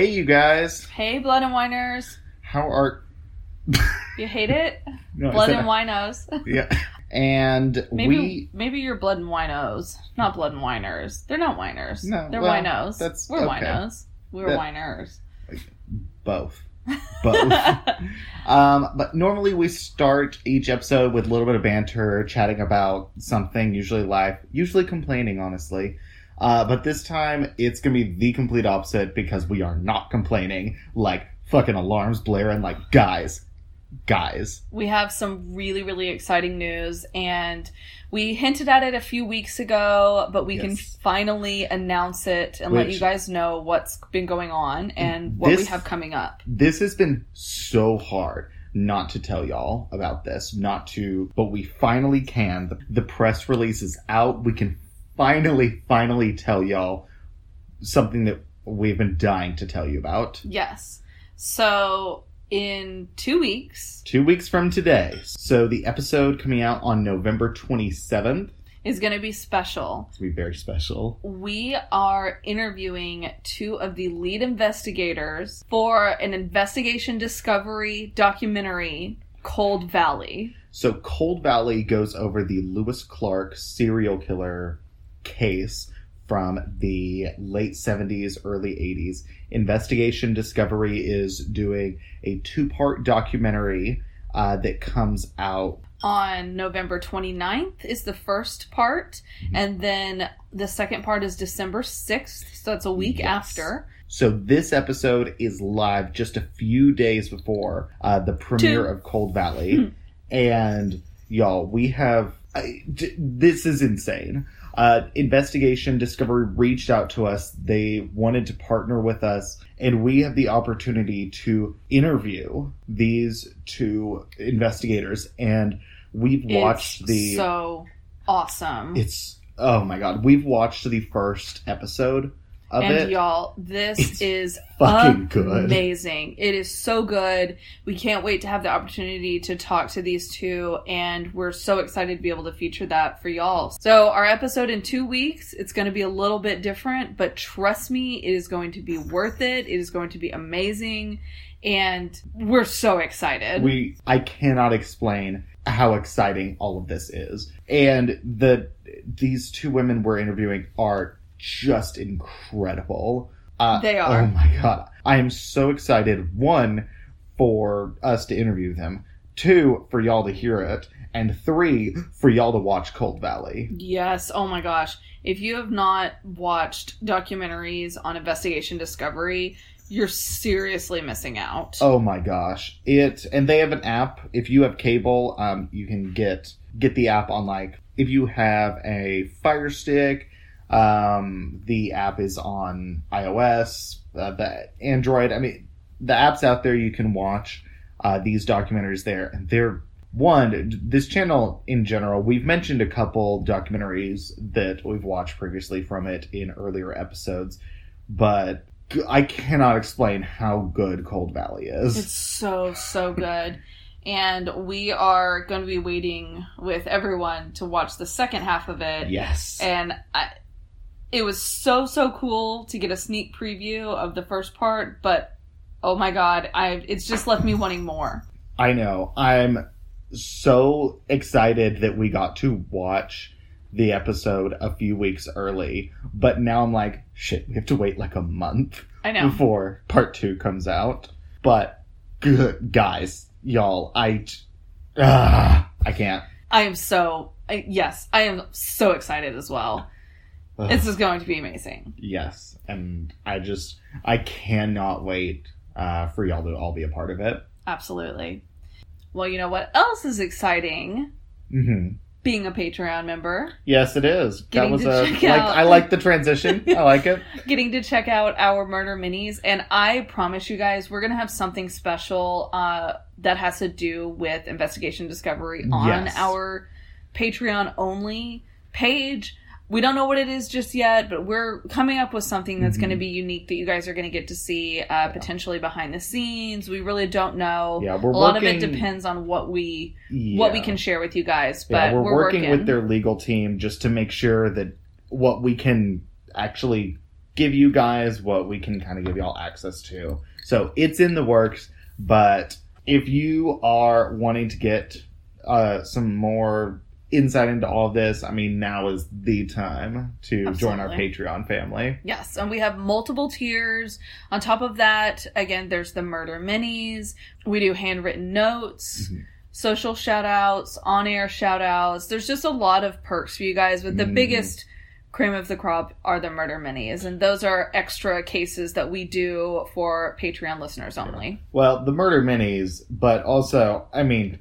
Hey, you guys. Hey, Blood and Winers. How are. You hate it? No, blood and Winos. Yeah. And Maybe we. maybe you're Blood and Winos, not Blood and Winers. They're not Winers. No, They're well, Winos. that's- We're okay. Winos. We're That- Winers. Both. Both. um, but normally we start each episode with a little bit of banter, chatting about something, usually life, usually complaining, honestly. Uh, but this time it's gonna be the complete opposite because we are not complaining like fucking alarms blaring like guys. Guys. we have some really really exciting news and we hinted at it a few weeks ago but we can finally announce it and let you guys know what's been going on and what we have coming up this has been so hard not to tell y'all about this, not to, but we finally can. The, the press release is out. We can finally, finally tell y'all something that we've been dying to tell you about. yes so in two weeks Two weeks from today. So the episode coming out on November 27th is going to be special is going to be very special. we are interviewing two of the lead investigators for an investigation discovery documentary cold valley So Cold Valley goes over the Lewis Clark serial killer case from the late 70s, early 80s. Investigation Discovery is doing a two part documentary uh, that comes out. on November 29th is the first part Mhm. and then the second part is December 6th so it's a week Yes. after So this episode is live just a few days before uh, the premiere Two. of Cold Valley. Hmm. and y'all, we have. I, d- this is insane. Uh, Investigation Discovery reached out to us. They wanted to partner with us, and we have the opportunity to interview these two investigators. And we've watched it's the. so awesome it's oh my god, we've watched the first episode of and it. y'all this It's is fucking good. amazing. It is so good. We can't wait to have the opportunity to talk to these two and we're so excited to be able to feature that for y'all. So our episode in two weeks it's going to be a little bit different but trust me it is going to be worth it. It is going to be amazing and we're so excited. We i cannot explain how exciting all of this is. And the these two women we're interviewing are just incredible uh, They are. oh my god i am so excited one for us to interview them two for y'all to hear it and three for y'all to watch cold valley Yes. Oh my gosh. If you have not watched documentaries on investigation discovery, you're seriously missing out. oh my gosh it and they have an app if you have cable um you can get get the app on like if you have a fire stick um the app is on ios uh, the android i mean the apps out there you can watch uh these documentaries there and they're one this channel in general we've mentioned a couple documentaries that we've watched previously from it in earlier episodes but i cannot explain how good cold valley is It's so, so good. And we are going to be waiting with everyone to watch the second half of it. yes And I, it was so, so cool to get a sneak preview of the first part, but oh my god, I it's just left me wanting more. I know. I'm so excited that we got to watch the episode a few weeks early, but now I'm like, shit, we have to wait like a month I know. before part two comes out. But good guys, y'all, I ah, I can't. I am so I, yes, I am so excited as well. This is going to be amazing. yes, and I just I cannot wait uh, for y'all to all be a part of it. Absolutely. Well, you know what else is exciting? hmm Being a Patreon member, Yes, it is. Getting that was to a check like out- I like the transition. I like it. getting to check out our murder minis, and I promise you guys, we're gonna have something special uh, that has to do with investigation discovery on Yes. our Patreon only page. We don't know what it is just yet, but we're coming up with something that's Mhm. going to be unique that you guys are going to get to see uh, potentially behind the scenes. We really don't know. Yeah, we're a lot of it depends on what we what we can share with you guys. But yeah, we're, we're, working, with their legal team just to make sure that what we can actually give you guys what we can kind of give y'all access to. So it's in the works, but if you are wanting to get uh, some more insight into all of this, I mean, now is the time to join our Patreon family. Yes, and we have multiple tiers. On top of that, again, there's the murder minis. We do handwritten notes, Mhm. social shout outs, on air shout outs. There's just a lot of perks for you guys, but the Mhm. biggest cream of the crop are the murder minis. And those are extra cases that we do for Patreon listeners only. Well, the murder minis, but also, I mean,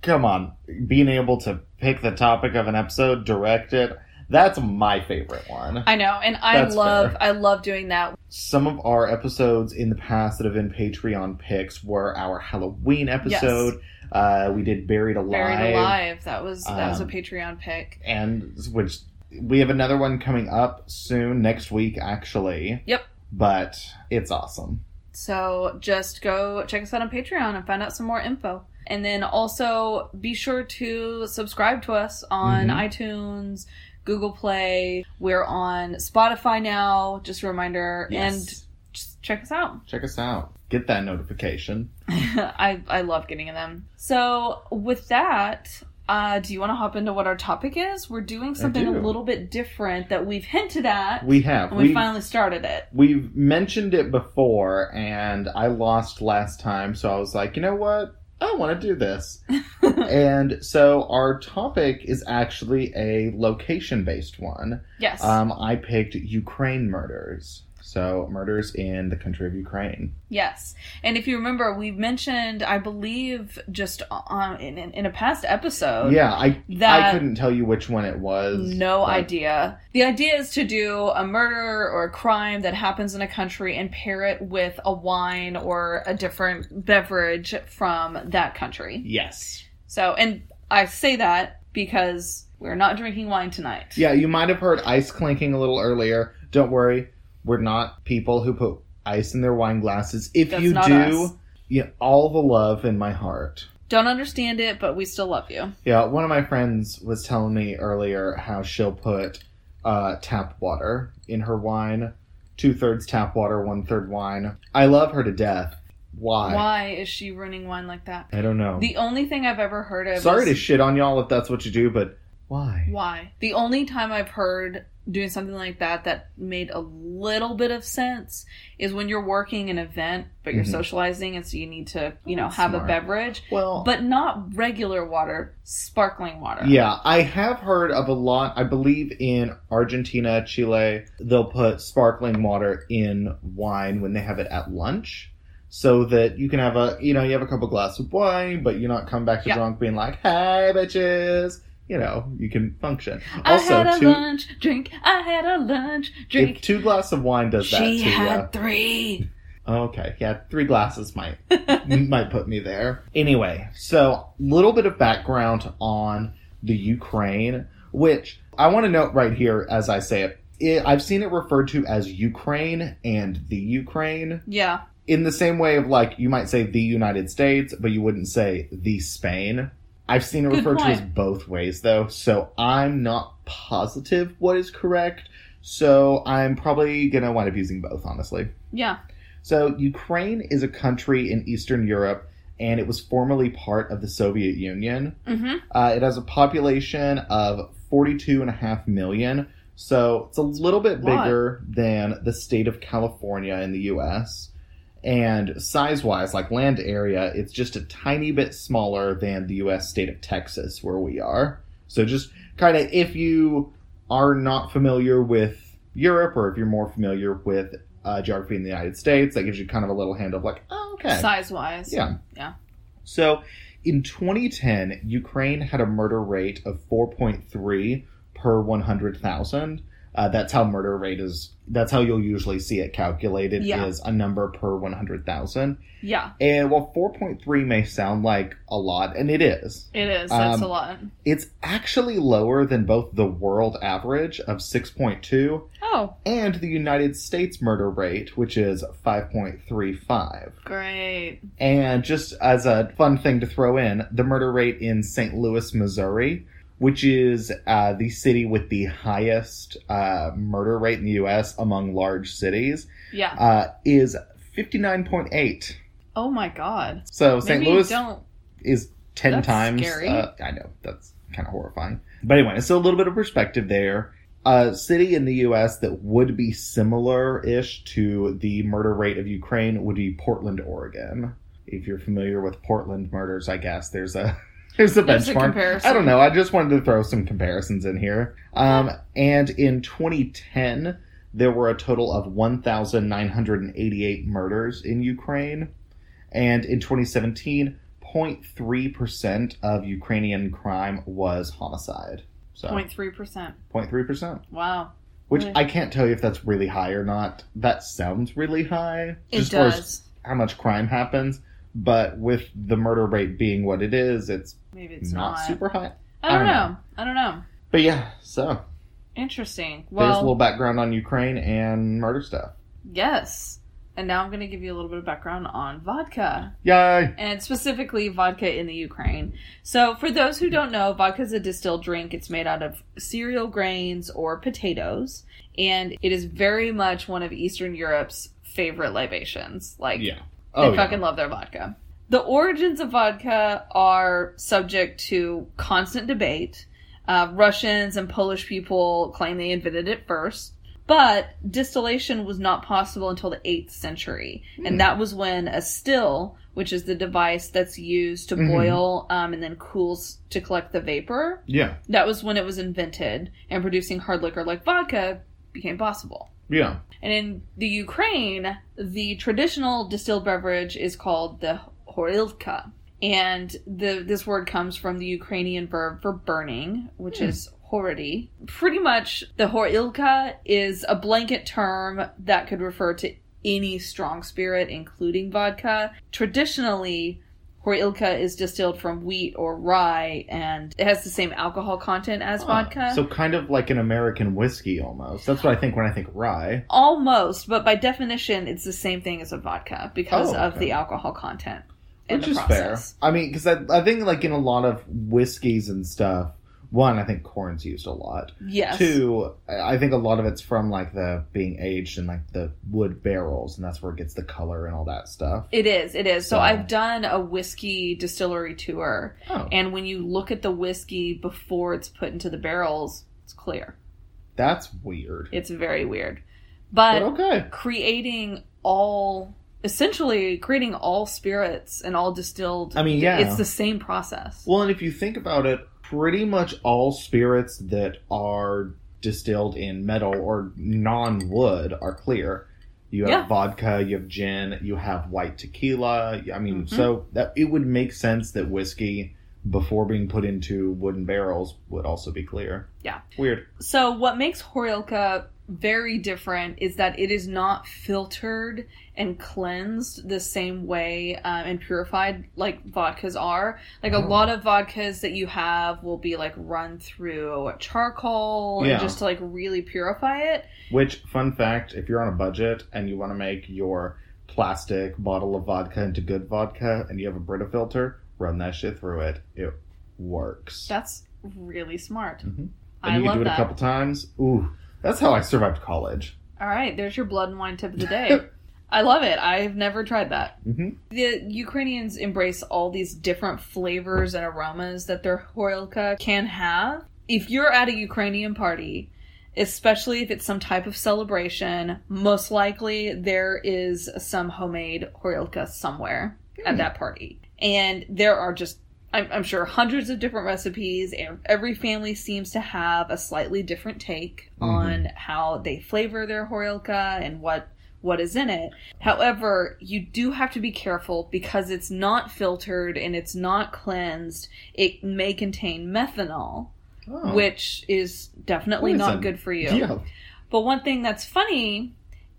come on, being able to pick the topic of an episode, direct it, that's my favorite one. I know, and I That's love fair. I love doing that. Some of our episodes in the past that have been Patreon picks were our Halloween episode. Uh, we did Buried Alive, Buried Alive. That was that was a Um, Patreon pick. and which we have another one coming up soon next week, actually. Yep. But it's awesome. So just go check us out on Patreon and find out some more info. And then also be sure to subscribe to us on Mhm. iTunes, Google Play. We're on Spotify now. Just a reminder. And Yes. just check us out. check us out. Get that notification. I, I love getting them. So with that, uh, do you want to hop into what our topic is? We're doing something a little bit different that we've hinted at. We have. and we We- finally started it. We've mentioned it before, and I lost last time, so I was like, you know what? I want to do this. and so our topic is actually a location based one. Yes. Um, I picked Ukraine murders. So, murders in the country of Ukraine. Yes, and if you remember, we mentioned, I believe, just on in, in, a past episode. yeah, I that- I couldn't tell you which one it was. No but- idea. The idea is to do a murder or a crime that happens in a country and pair it with a wine or a different beverage from that country. Yes. So, and I say that because we're not drinking wine tonight. Yeah, you might have heard ice clinking a little earlier. Don't worry, we're not people who put ice in their wine glasses. If That's you do, yeah, all the love in my heart. Don't understand it, but we still love you. Yeah, one of my friends was telling me earlier how she'll put uh, tap water in her wine, two thirds tap water, one third wine. I love her to death. Why? Why is she ruining wine like that? I don't know. The only thing I've ever heard of Sorry is to shit on y'all if that's what you do, but why? Why? The only time I've heard doing something like that that made a little bit of sense is when you're working an event, but you're Mhm. socializing, and so you need to, you know, That's have a beverage, Well, but not regular water, sparkling water. Yeah, I have heard of a lot. I believe in Argentina, Chile, they'll put sparkling water in wine when they have it at lunch. So that you can have a, you know, you have a couple glasses of wine, but you're not come back to Yeah. drunk being like, hey, bitches. You know, you can function. I Also, had a two, lunch drink. I had a lunch drink. if two glasses of wine does that she had three. Oh, okay, yeah, three glasses might might put me there. Anyway, so little bit of background on the Ukraine, which I want to note right here as I say it. it. I've seen it referred to as Ukraine and the Ukraine yeah. in the same way of like you might say the United States, but you wouldn't say the Spain. I've seen it Good referred to as both ways though, so I'm not positive what is correct. So I'm probably gonna wind up using both, honestly. Yeah. So, Ukraine is a country in Eastern Europe, and it was formerly part of the Soviet Union. Mm-hmm. Uh, it has a population of 42.5 million, so it's a little bit bigger than the state of California in the US. And size wise, like land area, it's just a tiny bit smaller than the US state of Texas, where we are. So, just kind of if you are not familiar with Europe, or if you're more familiar with uh, geography in the United States, that gives you kind of a little hint of like, oh, okay. Size wise. Yeah. Yeah. So in 2010, Ukraine had a murder rate of 4.3 per 100,000. Uh, that's how murder rate is. That's how you'll usually see it calculated. Yeah. Is a number per 100,000. Yeah. And while 4.3 may sound like a lot, and it is, It is. That's Um, a lot. it's actually lower than both the world average of 6.2 Oh, and the United States murder rate, which is 5.35. great. And just as a fun thing to throw in, the murder rate in St. Louis, Missouri which is uh, the city with the highest uh, murder rate in the U.S. among large cities, Yeah. uh, is 59.8. Oh my god. So St. Louis don't. is 10 That's times. scary. Uh, I know, that's kind of horrifying. But anyway, it's so a little bit of perspective there. A city in the U.S. that would be similar ish to the murder rate of Ukraine would be Portland, Oregon. If you're familiar with Portland murders, I guess there's a. There's a There's benchmark. I don't know. I just wanted to throw some comparisons in here. Um, and in 2010, there were a total of 1,988 murders in Ukraine. And in 2017, 0.3% of Ukrainian crime was homicide. So 0.3%. 0.3%. Wow. Which Really? I can't tell you if that's really high or not. That sounds really high. It just far as does. how much crime happens. But with the murder rate being what it is, it's, Maybe it's not, not. super hot. I don't, I don't know. I don't know. But yeah, so Interesting. there's a little background on Ukraine and murder stuff. yes. And now I'm going to give you a little bit of background on vodka. Yay! and specifically vodka in the Ukraine. So, for those who don't know, vodka is a distilled drink. It's made out of cereal grains or potatoes, and it is very much one of Eastern Europe's favorite libations. Like, Yeah. they Oh, yeah. fucking love their vodka. The origins of vodka are subject to constant debate. Uh, Russians and Polish people claim they invented it first, but distillation was not possible until the 8th century. Hmm. And that was when a still, which is the device that's used to Mhm. boil um, and then cools to collect the vapor, Yeah. that was when it was invented, and producing hard liquor like vodka became possible. Yeah. And in the Ukraine, the traditional distilled beverage is called the horilka. And the this word comes from the Ukrainian verb for burning, which Hmm. is hority. Pretty much the horilka is a blanket term that could refer to any strong spirit, including vodka. Traditionally, horilka is distilled from wheat or rye, and it has the same alcohol content as vodka. So kind of like an American whiskey almost. That's what I think when I think rye. Almost, but by definition, it's the same thing as a vodka because Oh, of the alcohol content. In Which is process. fair. I mean, because I, I think like in a lot of whiskeys and stuff, one, I think corn's used a lot. Yes. Two, I I think a lot of it's from like the being aged in like the wood barrels, and that's where it gets the color and all that stuff. It is, it is. So So- I've done a whiskey distillery tour, Oh, and when you look at the whiskey before it's put into the barrels, it's clear. that's weird. It's very weird. But But okay. creating all, essentially creating all spirits and all distilled, I mean, yeah. it's the same process. Well, and if you think about it, pretty much all spirits that are distilled in metal or non wood are clear. You have Yeah. vodka, you have gin, you have white tequila. I mean, Mhm. so that it would make sense that whiskey, before being put into wooden barrels, would also be clear. Yeah. Weird. So what makes Horilka very different is that it is not filtered and cleansed the same way um, and purified like vodkas are. Like a Oh. lot of vodkas that you have will be like run through charcoal Yeah. and just to like really purify it. Which, fun fact, if you're on a budget and you want to make your plastic bottle of vodka into good vodka and you have a Brita filter, run that shit through it. It works. That's really smart. Mhm. And I you can do it that. a couple times. Ooh, that's how I survived college. All right, there's your blood and wine tip of the day. I love it. I've never tried that. hmm The Ukrainians embrace all these different flavors and aromas that their horilka can have. If you're at a Ukrainian party, especially if it's some type of celebration, most likely there is some homemade horilka somewhere at Hmm. that party. And there are just I'm, I'm sure hundreds of different recipes. and Every family seems to have a slightly different take Mhm. on how they flavor their horilka and what what is in it. However, you do have to be careful because it's not filtered and it's not cleansed. It may contain methanol, Oh. which is definitely Poison. not good for you. yeah. But one thing that's funny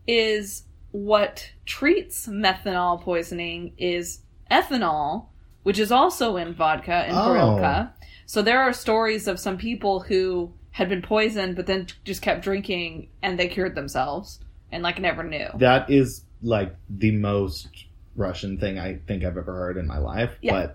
is what treats methanol poisoning is ethanol, which is also in vodka and Oh. horilka. So there are stories of some people who had been poisoned but then just kept drinking and they cured themselves and like never knew. That is like the most Russian thing I think I've ever heard in my life. Yeah.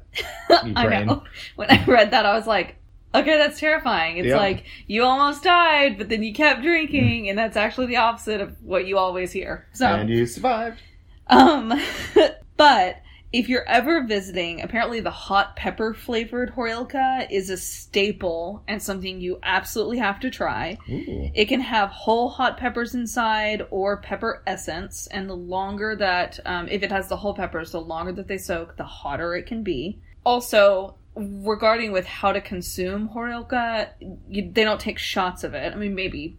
But I know. When I read that I was like, Okay, that's terrifying. It's Yeah. like you almost died, but then you kept drinking, and that's actually the opposite of what you always hear. So, And you survived. um, but if you're ever visiting, apparently the hot pepper flavored Horilka is a staple and something you absolutely have to try. Ooh. It can have whole hot peppers inside or pepper essence, and the longer that, um, if it has the whole peppers, the longer that they soak, the hotter it can be. Also, regarding with how to consume Horilka, you, they don't take shots of it. I mean, maybe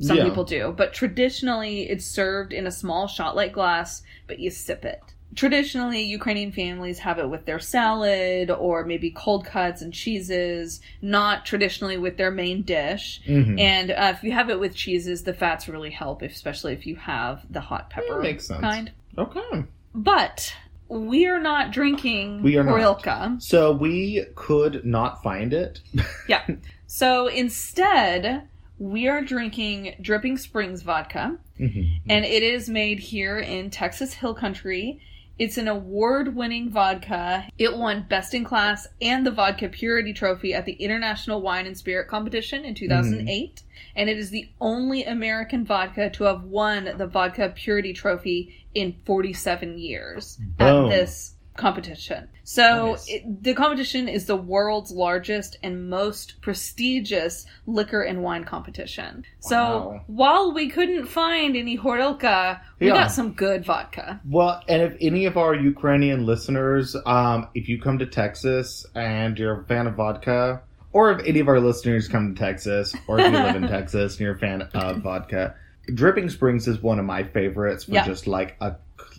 some Yeah. people do, but traditionally it's served in a small shot like glass, but you sip it. Traditionally, Ukrainian families have it with their salad or maybe cold cuts and cheeses, not traditionally with their main dish. Mhm. And uh, if you have it with cheeses, the fats really help, especially if you have the hot pepper Yeah, makes sense. kind. Okay. But we are not drinking We are not. So we could not find it. Yeah. So instead, we are drinking Dripping Springs vodka, Mhm. and it is made here in Texas Hill Country. It's an award winning vodka. It won Best in Class and the Vodka Purity Trophy at the International Wine and Spirit Competition in 2008. And it is the only American vodka to have won the Vodka Purity Trophy in 47 years Boom. at this competition. So Nice. it, the competition is the world's largest and most prestigious liquor and wine competition. So while we couldn't find any Horilka, we Yeah. got some good vodka. Well, and if any of our Ukrainian listeners, um, if you come to Texas and you're a fan of vodka, or if any of our listeners come to Texas, or if you live in Texas and you're a fan of vodka, Dripping Springs is one of my favorites for Yeah. just like a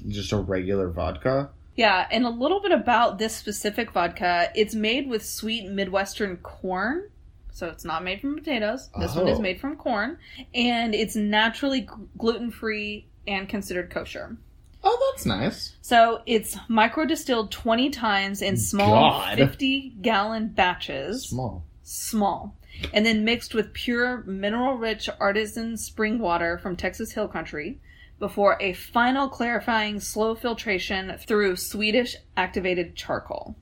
just a regular vodka. Yeah, and a little bit about this specific vodka. It's made with sweet Midwestern corn. So it's not made from potatoes. This one is Oh. made from corn. And it's naturally gluten free and considered kosher. Oh, that's nice. So it's micro distilled 20 times in small God. 50 gallon batches. Small. Small. And then mixed with pure mineral rich artisan spring water from Texas Hill Country before a final clarifying slow filtration through Swedish activated charcoal.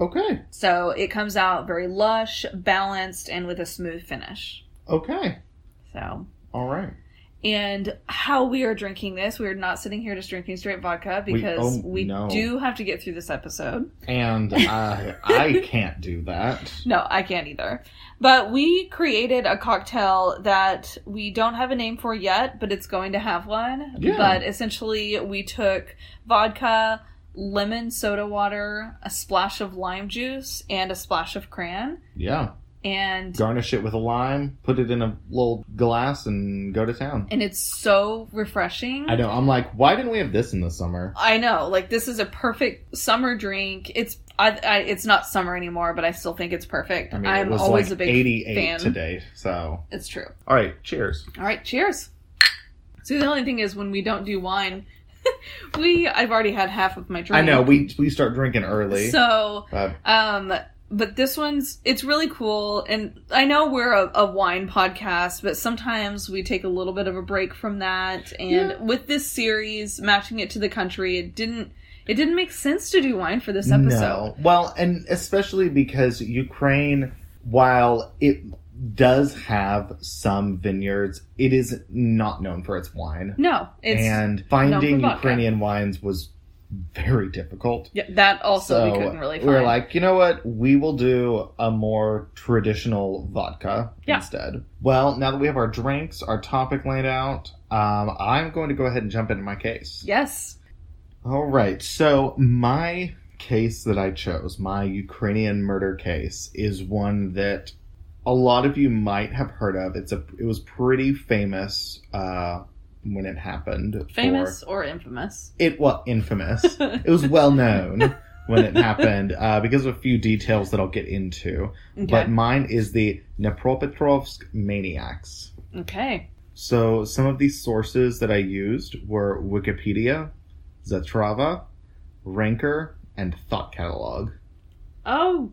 Okay. So it comes out very lush, balanced, and with a smooth finish. Okay. So All right. And how we are drinking this, we are not sitting here just drinking straight vodka We- because oh, we, no. do have to get through this episode. And uh, I can't do that. No, I can't either. But we created a cocktail that we don't have a name for yet, but it's going to have one. Yeah. But essentially, we took vodka, lemon soda water, a splash of lime juice, and a splash of crayon. Yeah. And Garnish it with a lime, put it in a little glass, and go to town. and it's so refreshing. I know. I'm like, why didn't we have this in the summer? I know, like this is a perfect summer drink. It's I, I it's not summer anymore, but I still think it's perfect. I mean, I'm it was always like a big 88 fan. today. So, It's true. all right, cheers. All right, cheers. So the only thing is when we don't do wine, we I've already had half of my drink. I know we we start drinking early. So but um but this one's it's really cool and I know we're a, a wine podcast, but sometimes we take a little bit of a break from that and Yeah. with this series matching it to the country, it didn't it didn't make sense to do wine for this episode. No. Well, and especially because Ukraine, while it does have some vineyards, it is not known for its wine. No, it's and finding. Ukrainian wines was very difficult. yeah, that also we couldn't really we find. were like, you know what? We will do a more traditional vodka Yeah. instead. Well, now that we have our drinks, our topic laid out, um, I'm going to go ahead and jump into my case. yes. All right. So my case that I chose, my Ukrainian murder case, is one that a lot of you might have heard of. It's a. It was pretty famous uh, when it happened. for- Famous or infamous? it well infamous. it was well known when it happened uh, because of a few details that I'll get into. Okay. But mine is the Dnipropetrovsk maniacs. okay. So some of these sources that I used were Wikipedia, Zatrava, Ranker, and Thought Catalog. Oh,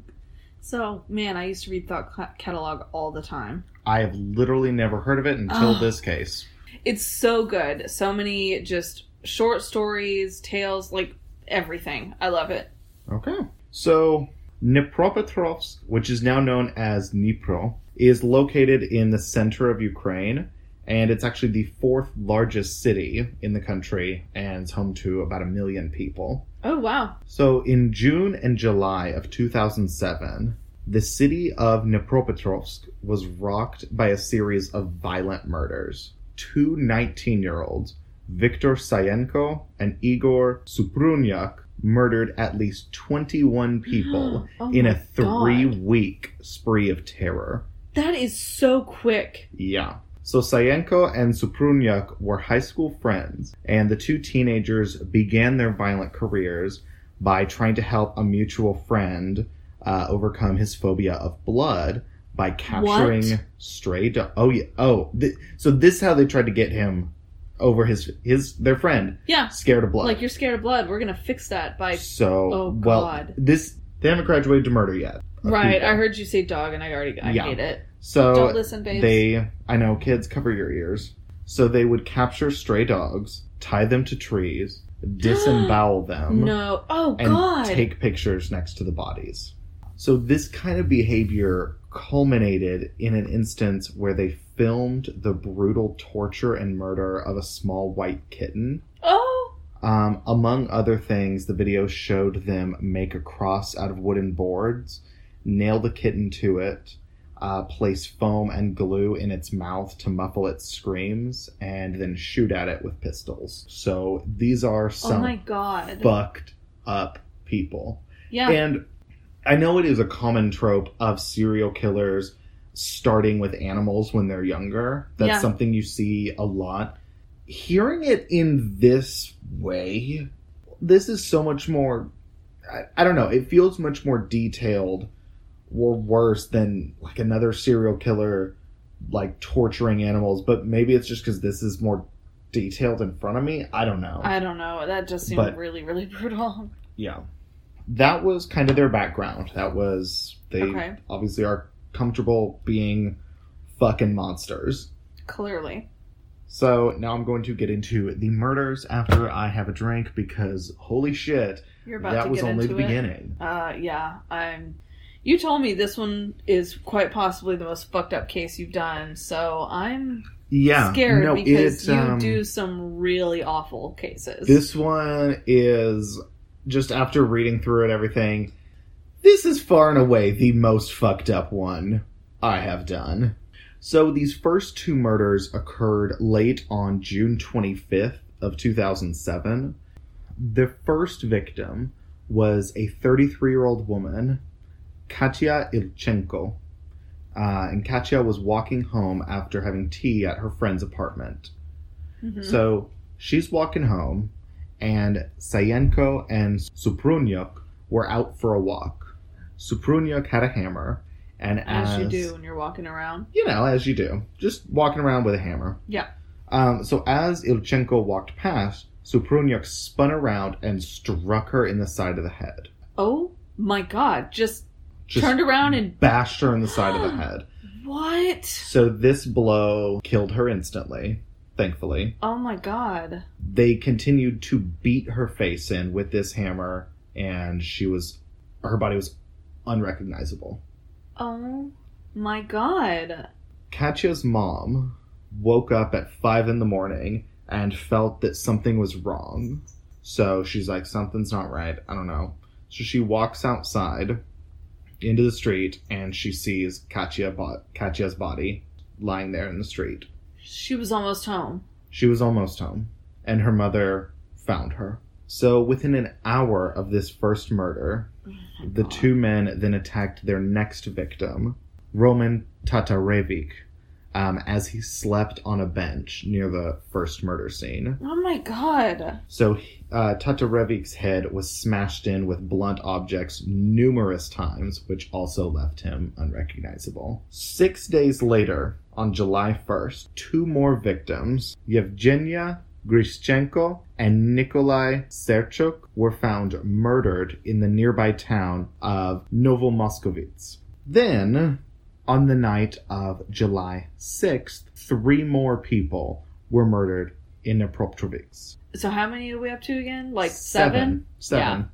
so man, I used to read Thought Catalog all the time. I have literally never heard of it until this case. It's so good. So many just short stories, tales, like everything. I love it. Okay. So Dnipropetrovsk, which is now known as Dnipro, is located in the center of Ukraine, and it's actually the fourth largest city in the country, and it's home to about a million people. Oh wow. So in June and July of 2007, the city of Dnipropetrovsk was rocked by a series of violent murders. Two 19 year olds, Viktor Sayenko and Igor Suprunyuk, murdered at least 21 people Oh in a three God. week spree of terror. That is so quick. Yeah. So Sayenko and Suprunyuk were high school friends, and the two teenagers began their violent careers by trying to help a mutual friend uh, overcome his phobia of blood by capturing What? stray dogs. Oh yeah. Oh, th- so this is how they tried to get him over his his their friend Yeah. scared of blood. Like you're scared of blood. We're gonna fix that by so Oh, well, God. this they haven't graduated to murder yet. Right. people. I heard you say dog and I already I Yeah. hate it. So Don't listen, babes. They, I know, kids, cover your ears. So they would capture stray dogs, tie them to trees, disembowel them, no. Oh and god. take pictures next to the bodies. So this kind of behavior culminated in an instance where they filmed the brutal torture and murder of a small white kitten. oh. Um, among other things, the video showed them make a cross out of wooden boards, nail the kitten to it, uh, place foam and glue in its mouth to muffle its screams, and then shoot at it with pistols. So these are some Oh my god. fucked up people. yeah. And I know it is a common trope of serial killers starting with animals when they're younger. That's Yeah. something you see a lot. Hearing it in this way, this is so much more. I, I don't know. It feels much more detailed or worse than like another serial killer like torturing animals. But maybe it's just because this is more detailed in front of me. I don't know. I don't know. That just seemed But- really, really brutal. yeah that was kind of their background that was they Okay. obviously are comfortable being fucking monsters Clearly. so now i'm going to get into the murders after i have a drink because holy shit You're about that was only the it. beginning Uh, yeah, I'm. You told me this one is quite possibly the most fucked up case you've done, so I'm yeah scared no because it, you um, do some really awful cases. this one is just after reading through it everything this is far and away the most fucked up one i have done. So these first two murders occurred late on june 25th of 2007 the first victim was a 33 year old woman katya ilchenko. Uh, and katya was walking home after having tea at her friend's apartment. Mhm. so she's walking home, and Sayenko and Suprunyuk were out for a walk. Suprunyuk had a hammer, and as, as, you do when you're walking around. you know, as you do, just walking around with a hammer. Yeah. Um, so as Ilchenko walked past, Suprunyuk spun around and struck her in the side of the head. Oh my god! Just, Just turned around and bashed her in the side of the head. what? So this blow killed her instantly. Thankfully, Oh my god! they continued to beat her face in with this hammer and she was her body was unrecognizable. Oh my god! katya's mom woke up at five in the morning and felt that something was wrong. So she's like something's not right. I don't know. So she walks outside into the street and she sees katya bo- katya's body lying there in the street She was almost home. She was almost home, and her mother found her. So, within an hour of this first murder, oh the two men then attacked their next victim, Roman Tatarevic, um, as he slept on a bench near the first murder scene. Oh my god! So, uh, Tatarevic's head was smashed in with blunt objects numerous times, which also left him unrecognizable. Six days later, on July 1st, two more victims, Yevgenia Grishchenko and Nikolai Serchuk, were found murdered in the nearby town of Novomoskovets. Then, on the night of July 6th, three more people were murdered in Dnipropetrovsk. So how many are we up to again? Like seven? Seven.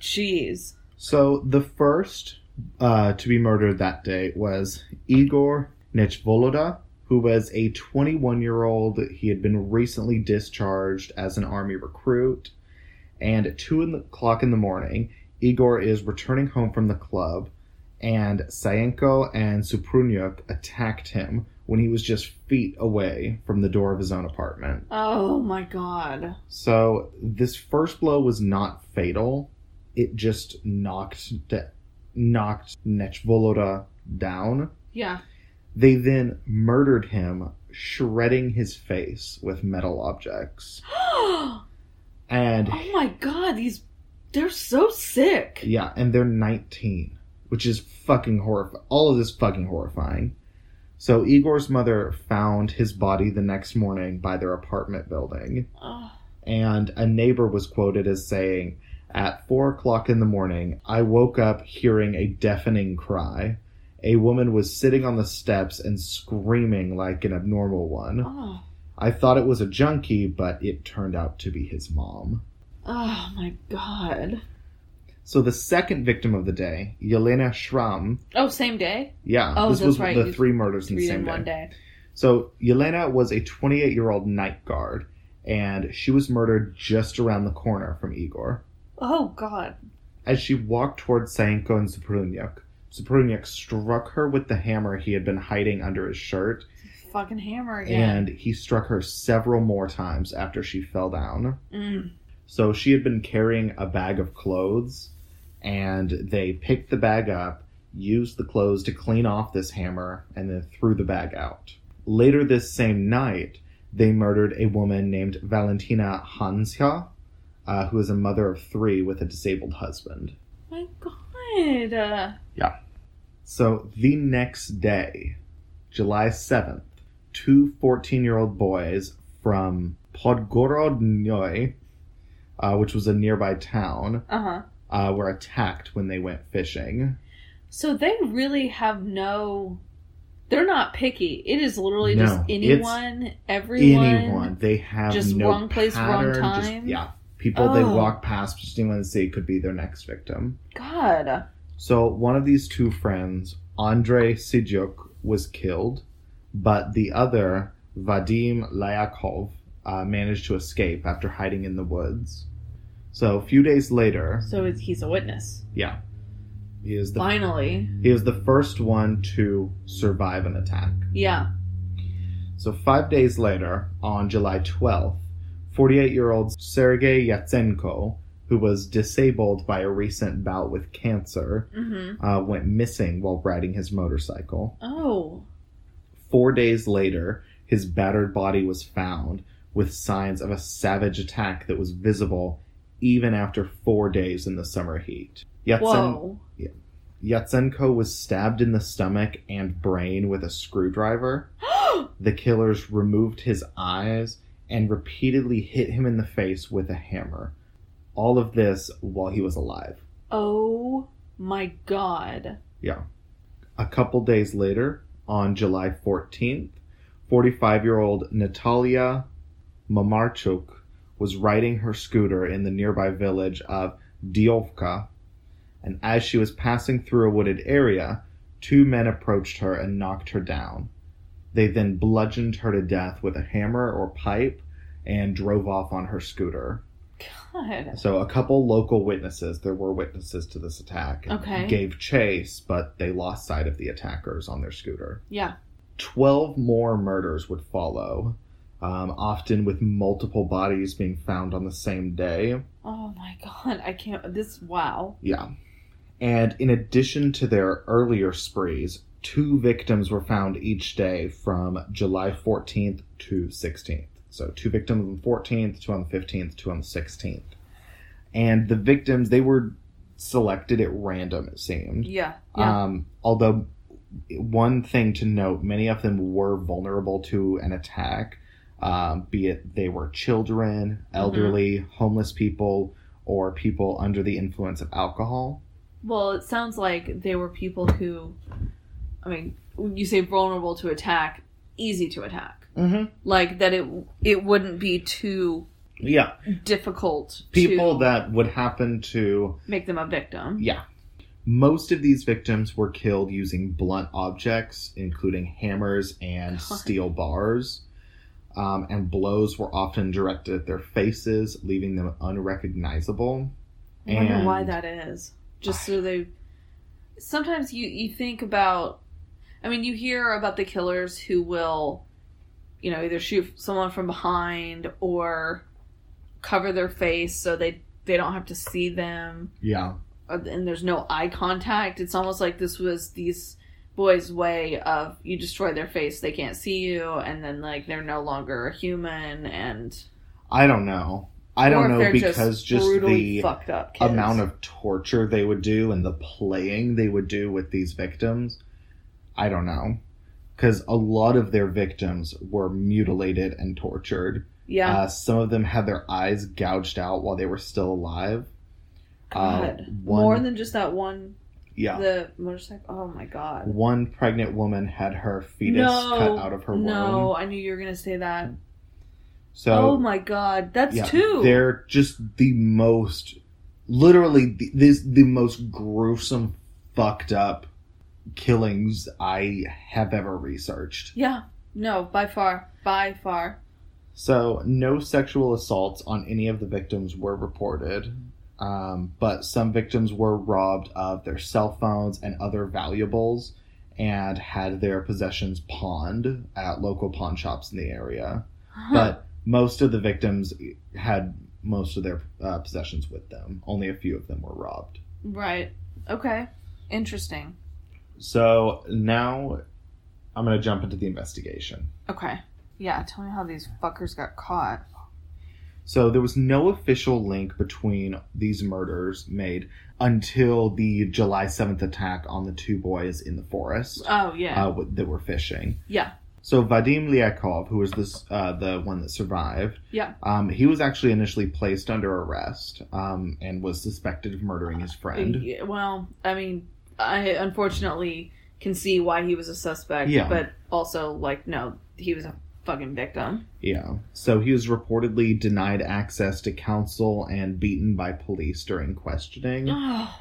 Jeez. So the first uh, to be murdered that day was Igor Nechvoloda, who was a 21 year old. He had been recently discharged as an army recruit. And at 2 o'clock in the morning, Igor is returning home from the club, and Sayenko and Suprunyuk attacked him when he was just feet away from the door of his own apartment. Oh my god. So this first blow was not fatal. It just knocked de- knocked Nechvoloda down. Yeah. They then murdered him, shredding his face with metal objects. oh And oh my god, these they're so sick. yeah, and they're 19, which is fucking horrifying. All of this fucking horrifying. So Igor's mother found his body the next morning by their apartment building. Oh, and a neighbor was quoted as saying, At four o'clock in the morning, I woke up hearing a deafening cry. A woman was sitting on the steps and screaming like an abnormal one. oh, I thought it was a junkie, but it turned out to be his mom. oh my god. So the second victim of the day, Yelena Schramm, Oh, same day? yeah, Oh, this that's was right, the three murders in the same in day. one day. So Yelena was a 28 year old night guard, and she was murdered just around the corner from Igor. Oh god. As she walked towards Sayenko and Suprunyuk, Suprunyuk struck her with the hammer he had been hiding under his shirt, Fucking hammer again. and he struck her several more times after she fell down. Mm. So she had been carrying a bag of clothes, and they picked the bag up, used the clothes to clean off this hammer, and then threw the bag out. Later this same night, they murdered a woman named Valentina Hansja, uh, who is a mother of three with a disabled husband. My god. Uh, So the next day, July 7th, two 14 year old boys from Podgorodnoi, uh, which was a nearby town, uh-huh. Uh, were attacked when they went fishing. So they really have no they're not picky. It is literally No, just anyone, everyone. Anyone. They have Just no wrong place, wrong pattern, just- time? yeah. People they Oh. walk past, just anyone they see could be their next victim. God. So one of these two friends, Andre Sijuk, was killed, but the other, Vadim Layakov, uh, managed to escape after hiding in the woods. So a few days later, So he's a witness. yeah, he is the Finally. he is the first one to survive an attack. Yeah. So five days later, on July 12th, 48-year-old Sergei Yatsenko, who was disabled by a recent bout with cancer, Mm-hmm. uh, went missing while riding his motorcycle. Oh. Four days later, his battered body was found with signs of a savage attack that was visible even after four days in the summer heat. Yatsen- Whoa. Yatsenko was stabbed in the stomach and brain with a screwdriver. The killers removed his eyes and repeatedly hit him in the face with a hammer. All of this while he was alive. oh my god. Yeah. A couple days later, on July 14th, 45 year old Natalia Mamarchuk was riding her scooter in the nearby village of Diovka, and as she was passing through a wooded area, two men approached her and knocked her down. They then bludgeoned her to death with a hammer or pipe and drove off on her scooter. God. So a couple local witnesses, there were witnesses to this attack, Okay. gave chase, but they lost sight of the attackers on their scooter. Yeah. Twelve more murders would follow, um, often with multiple bodies being found on the same day. Oh my god. I can't. This. Wow. Yeah. And in addition to their earlier sprees, two victims were found each day from July 14th to 16th. So two victims on the 14th, two on the 15th, two on the 16th. And the victims, they were selected at random, it seemed. Yeah. Yeah. Um, although, one thing to note, many of them were vulnerable to an attack, um, be it they were children, elderly, homeless people, or people under the influence of alcohol. well, it sounds like they were people who. I mean, when you say vulnerable to attack, easy to attack. Mm-hmm. Like that. It it wouldn't be too Yeah, difficult people that would happen to make them a victim. yeah Most of these victims were killed using blunt objects, including hammers and steel bars. Um, and blows were often directed at their faces, leaving them unrecognizable. I wonder And- why that is. Just so they. Sometimes you you think about. I mean, you hear about the killers who will, you know, either shoot someone from behind or cover their face so they they don't have to see them, Yeah. uh, and there's no eye contact. It's almost like this was these boys' way of you destroy their face, they can't see you, and then like they're no longer a human, and I don't know. I don't know because just, brutally the fucked up kids. amount of torture they would do and the playing they would do with these victims. I don't know. Because a lot of their victims were mutilated and tortured. yeah. Uh, some of them had their eyes gouged out while they were still alive. Uh, God, one- more than just that one. Yeah. The motorcycle. Oh my god. One pregnant woman had her fetus no, cut out of her womb. no, I knew you were gonna say that. So oh my god, that's yeah, two. they're just the most, literally, the, this the most gruesome, fucked up killings I have ever researched. Yeah, no, by far, by far. So, no sexual assaults on any of the victims were reported, um, but some victims were robbed of their cell phones and other valuables and had their possessions pawned at local pawn shops in the area. Huh. But most of the victims had most of their uh, possessions with them. Only a few of them were robbed. right. Okay. Interesting. So now I'm going to jump into the investigation. Okay. Yeah, tell me how these fuckers got caught. So there was no official link between these murders made until the July 7th attack on the two boys in the forest Oh yeah. uh, that were fishing. yeah. So Vadim Liakov, who was this uh, the one that survived, Yeah. um, he was actually initially placed under arrest um, and was suspected of murdering his friend. Yeah, Well, I mean, I unfortunately can see why he was a suspect, Yeah. but also like no, he was a fucking victim. Yeah. So he was reportedly denied access to counsel and beaten by police during questioning.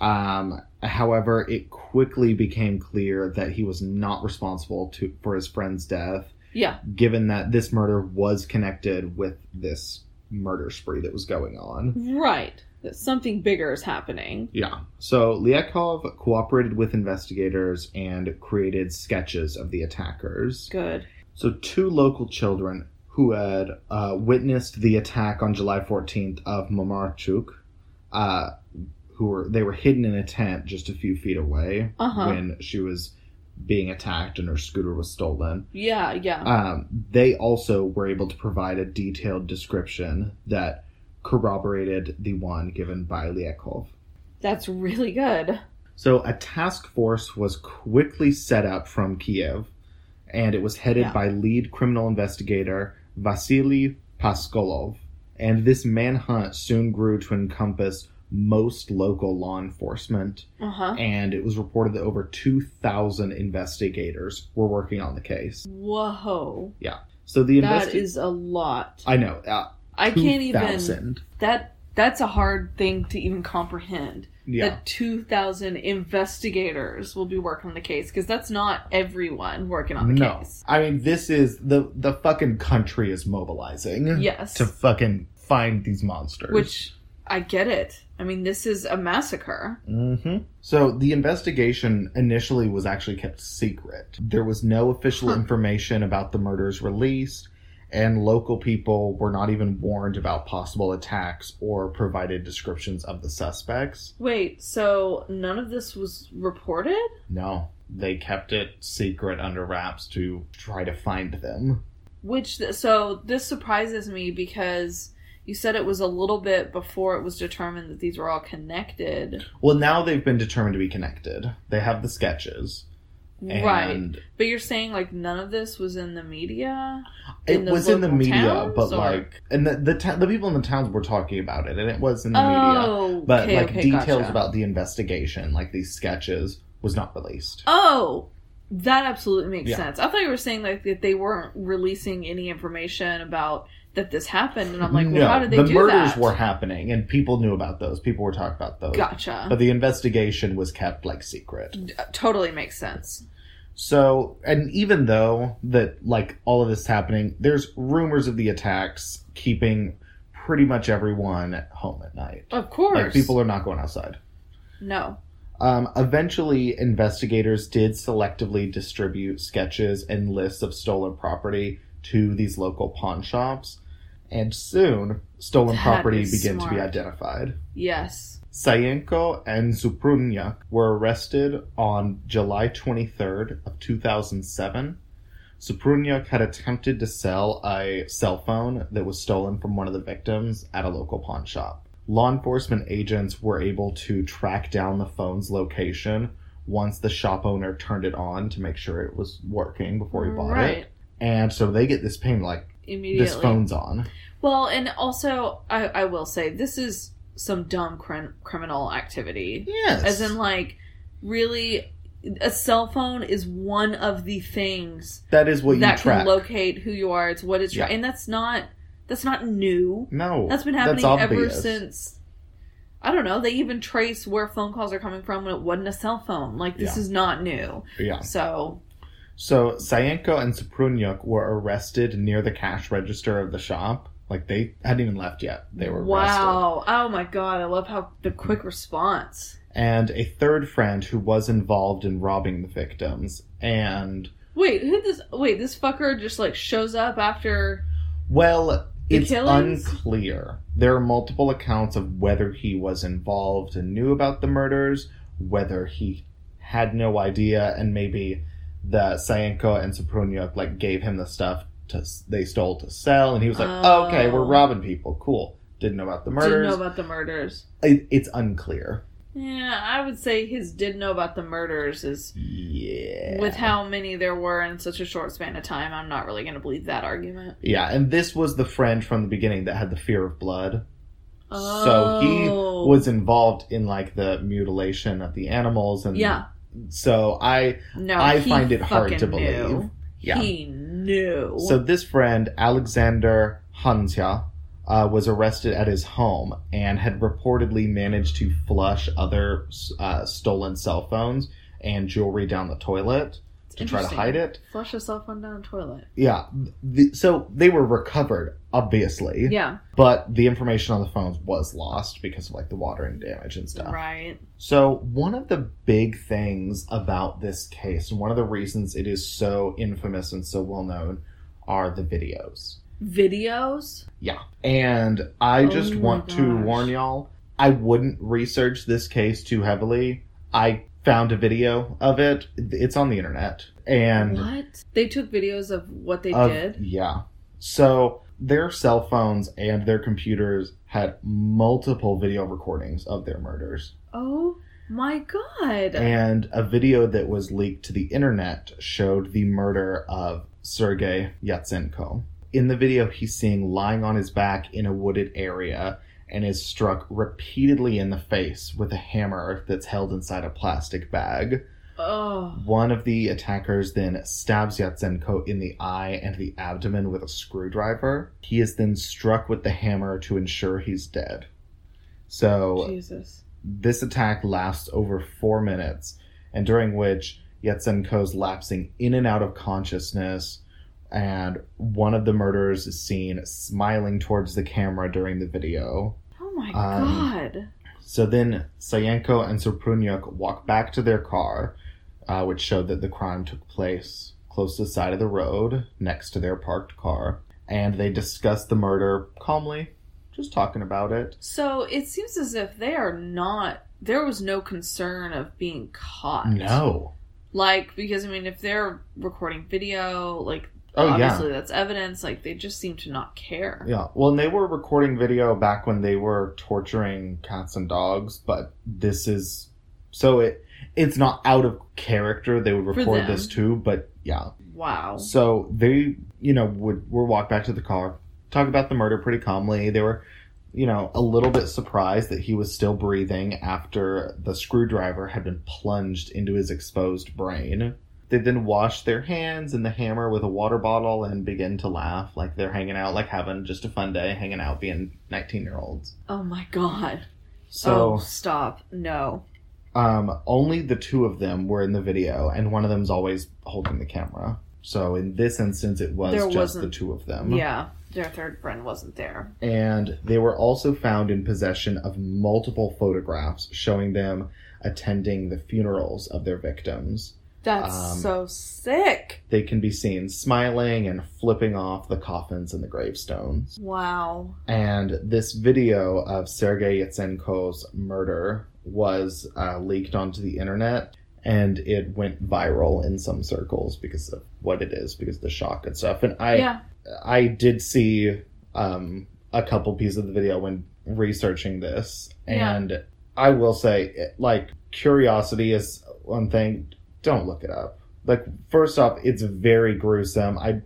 Oh, Um, however, it quickly became clear that he was not responsible to, for his friend's death, yeah. given that this murder was connected with this murder spree that was going on. Right. That something bigger is happening. Yeah. So Liakov cooperated with investigators and created sketches of the attackers. Good. So, two local children who had uh, witnessed the attack on July 14th of Mamarchuk, uh, who were they were hidden in a tent just a few feet away Uh-huh. when she was being attacked and her scooter was stolen. Yeah, yeah. Um, they also were able to provide a detailed description that corroborated the one given by Liakov. That's really good. So a task force was quickly set up from Kiev, and it was headed Yeah. by lead criminal investigator Vasily Paskolov. And this manhunt soon grew to encompass most local law enforcement, Uh huh. and it was reported that over 2,000 investigators were working on the case. Whoa. Yeah. So the That investi- is a lot. I know, uh, I can't even. 2,000. That that's a hard thing to even comprehend. Yeah. That two thousand investigators will be working on the case because that's not everyone working on the No, case. I mean this is the the fucking country is mobilizing. Yes. to fucking find these monsters. Which I get it. I mean, this is a massacre. hmm So the investigation initially was actually kept secret. There was no official Huh. information about the murders released, and local people were not even warned about possible attacks or provided descriptions of the suspects. Wait, so none of this was reported? No, they kept it secret under wraps to try to find them. Which so this surprises me because you said it was a little bit before it was determined that these were all connected. Well, now they've been determined to be connected. They have the sketches. Right. But you're saying like none of this was in the media? It in the was in the media, towns, but or- like, and the the, ta- the people in the towns were talking about it, and it was in the media. Oh, But okay, like okay, details gotcha. about the investigation, like these sketches, was not released. Oh, that absolutely makes Yeah. sense. I thought you were saying like that they weren't releasing any information about that this happened, and I'm like, well, no, how did they do that? the do murders that? were happening, and people knew about those. People were talking about those. Gotcha. But the investigation was kept like secret. Uh, totally makes sense. So, and even though that like all of this is happening, there's rumors of the attacks keeping pretty much everyone at home at night. Of course. Like people are not going outside. no. Um, eventually, investigators did selectively distribute sketches and lists of stolen property to these local pawn shops, and soon stolen That property began to be identified. Yes. Sayenko and Suprunyuk were arrested on July 23rd of 2007. Suprunyuk had attempted to sell a cell phone that was stolen from one of the victims at a local pawn shop. Law enforcement agents were able to track down the phone's location once the shop owner turned it on to make sure it was working before he bought right. it. And so they get this ping like Immediately. this phone's on. Well, and also, I, I will say, this is some dumb crim- criminal activity. Yes. As in, like, really, a cell phone is one of the things that is what you that track. can locate who you are. It's what it's, Yeah. and that's not that's not new. no. That's been happening ever since. I don't know. They even trace where phone calls are coming from when it wasn't a cell phone. Like this Yeah. is not new. Yeah. So So Sayenko and Suprunyuk were arrested near the cash register of the shop. Like they hadn't even left yet. They were arrested. wow. Oh my god! I love how the quick response. And a third friend who was involved in robbing the victims. And Wait, who this? Wait, this fucker just like shows up after. well, The it's killings? unclear. There are multiple accounts of whether he was involved and knew about the murders, whether he had no idea, and maybe the Sayenko and Suprunyuk like gave him the stuff to they stole to sell, and he was like, Oh. "Okay, we're oh. robbing people. Cool." Didn't know about the murders. Didn't know about the murders. It, it's unclear. Yeah, I would say his didn't know about the murders is Yeah. with how many there were in such a short span of time. I'm not really going to believe that argument. Yeah, and this was the friend from the beginning that had the fear of blood. So he Oh. was involved in like the mutilation of the animals and Yeah. So I No, I find it hard to believe. knew. Yeah. He knew. So this friend, Alexander Hansya, uh, was arrested at his home and had reportedly managed to flush other uh, stolen cell phones and jewelry down the toilet to try to hide it. Flush a cell phone down a toilet. Yeah, the, so they were recovered, obviously, Yeah, but the information on the phones was lost because of like the watering damage and stuff. right. So, one of the big things about this case, and one of the reasons it is so infamous and so well known, are the videos. Videos. Yeah. And I Oh just want to warn y'all I wouldn't research this case too heavily. I found a video of it, it's on the internet. And what? They took videos of what they of- did. Yeah. So their cell phones and their computers had multiple video recordings of their murders. Oh my god. And a video that was leaked to the internet showed the murder of Sergei Yatsenko. In the video, he's seen lying on his back in a wooded area and is struck repeatedly in the face with a hammer that's held inside a plastic bag. Oh. One of the attackers then stabs Yatsenko in the eye and the abdomen with a screwdriver. He is then struck with the hammer to ensure he's dead. So Jesus. this attack lasts over four minutes, and during which Yatsenko's lapsing in and out of consciousness, and one of the murderers is seen smiling towards the camera during the video. Oh my Um, god. So then Sayenko and Suprunyuk walk back to their car, uh, which showed that the crime took place close to the side of the road next to their parked car, and they discussed the murder calmly, just talking about it. So it seems as if they are not. There was no concern of being caught. No. Like because I mean, if they're recording video, like Oh, yeah. obviously that's evidence. Like they just seem to not care. Yeah, well, and they were recording video back when they were torturing cats and dogs, but this is so it it's not out of character. They would record this too, but yeah. Wow. So they, you know, would would walk back to the car, talk about the murder pretty calmly. They were, you know, a little bit surprised that he was still breathing after the screwdriver had been plunged into his exposed brain. They then wash their hands in the hammer with a water bottle and begin to laugh like they're hanging out, like having just a fun day, hanging out, being 19 year olds. Oh my god. So, oh, stop. No. Um, only the two of them were in the video, and one of them's always holding the camera. So in this instance, it was There just the two of them. Yeah, their third friend wasn't there. and they were also found in possession of multiple photographs showing them attending the funerals of their victims. That's Um, so sick. They can be seen smiling and flipping off the coffins and the gravestones. Wow. And this video of Sergei Yatsenko's murder was uh, leaked onto the internet and it went viral in some circles because of what it is, because of the shock and stuff. And I, yeah. I did see um, a couple pieces of the video when researching this, Yeah. and I will say, it- like, curiosity is one thing. Don't look it up. Like, first off, it's very gruesome. I,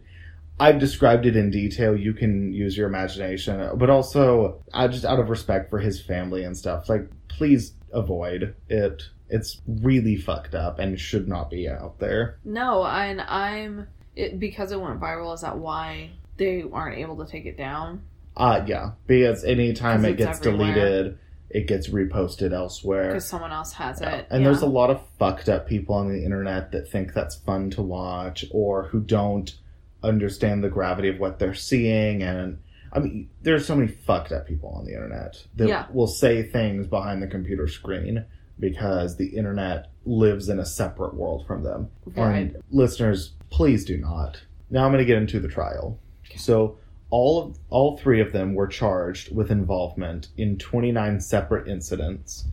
I've described it in detail. You can use your imagination, but also, I just out of respect for his family and stuff, like, please avoid it. It's really fucked up and should not be out there. No, and I'm it because it went viral. Is that why they aren't able to take it down? Uh yeah, because anytime it gets everywhere. deleted, it gets reposted elsewhere. Because someone else has it. And yeah. there's a lot of fucked up people on the internet that think that's fun to watch or who don't understand the gravity of what they're seeing and I mean there's so many fucked up people on the internet that Yeah. will say things behind the computer screen because the internet lives in a separate world from them. right. And listeners, please do not. Now I'm going to get into the trial. So all of all three of them were charged with involvement in 29 separate incidents,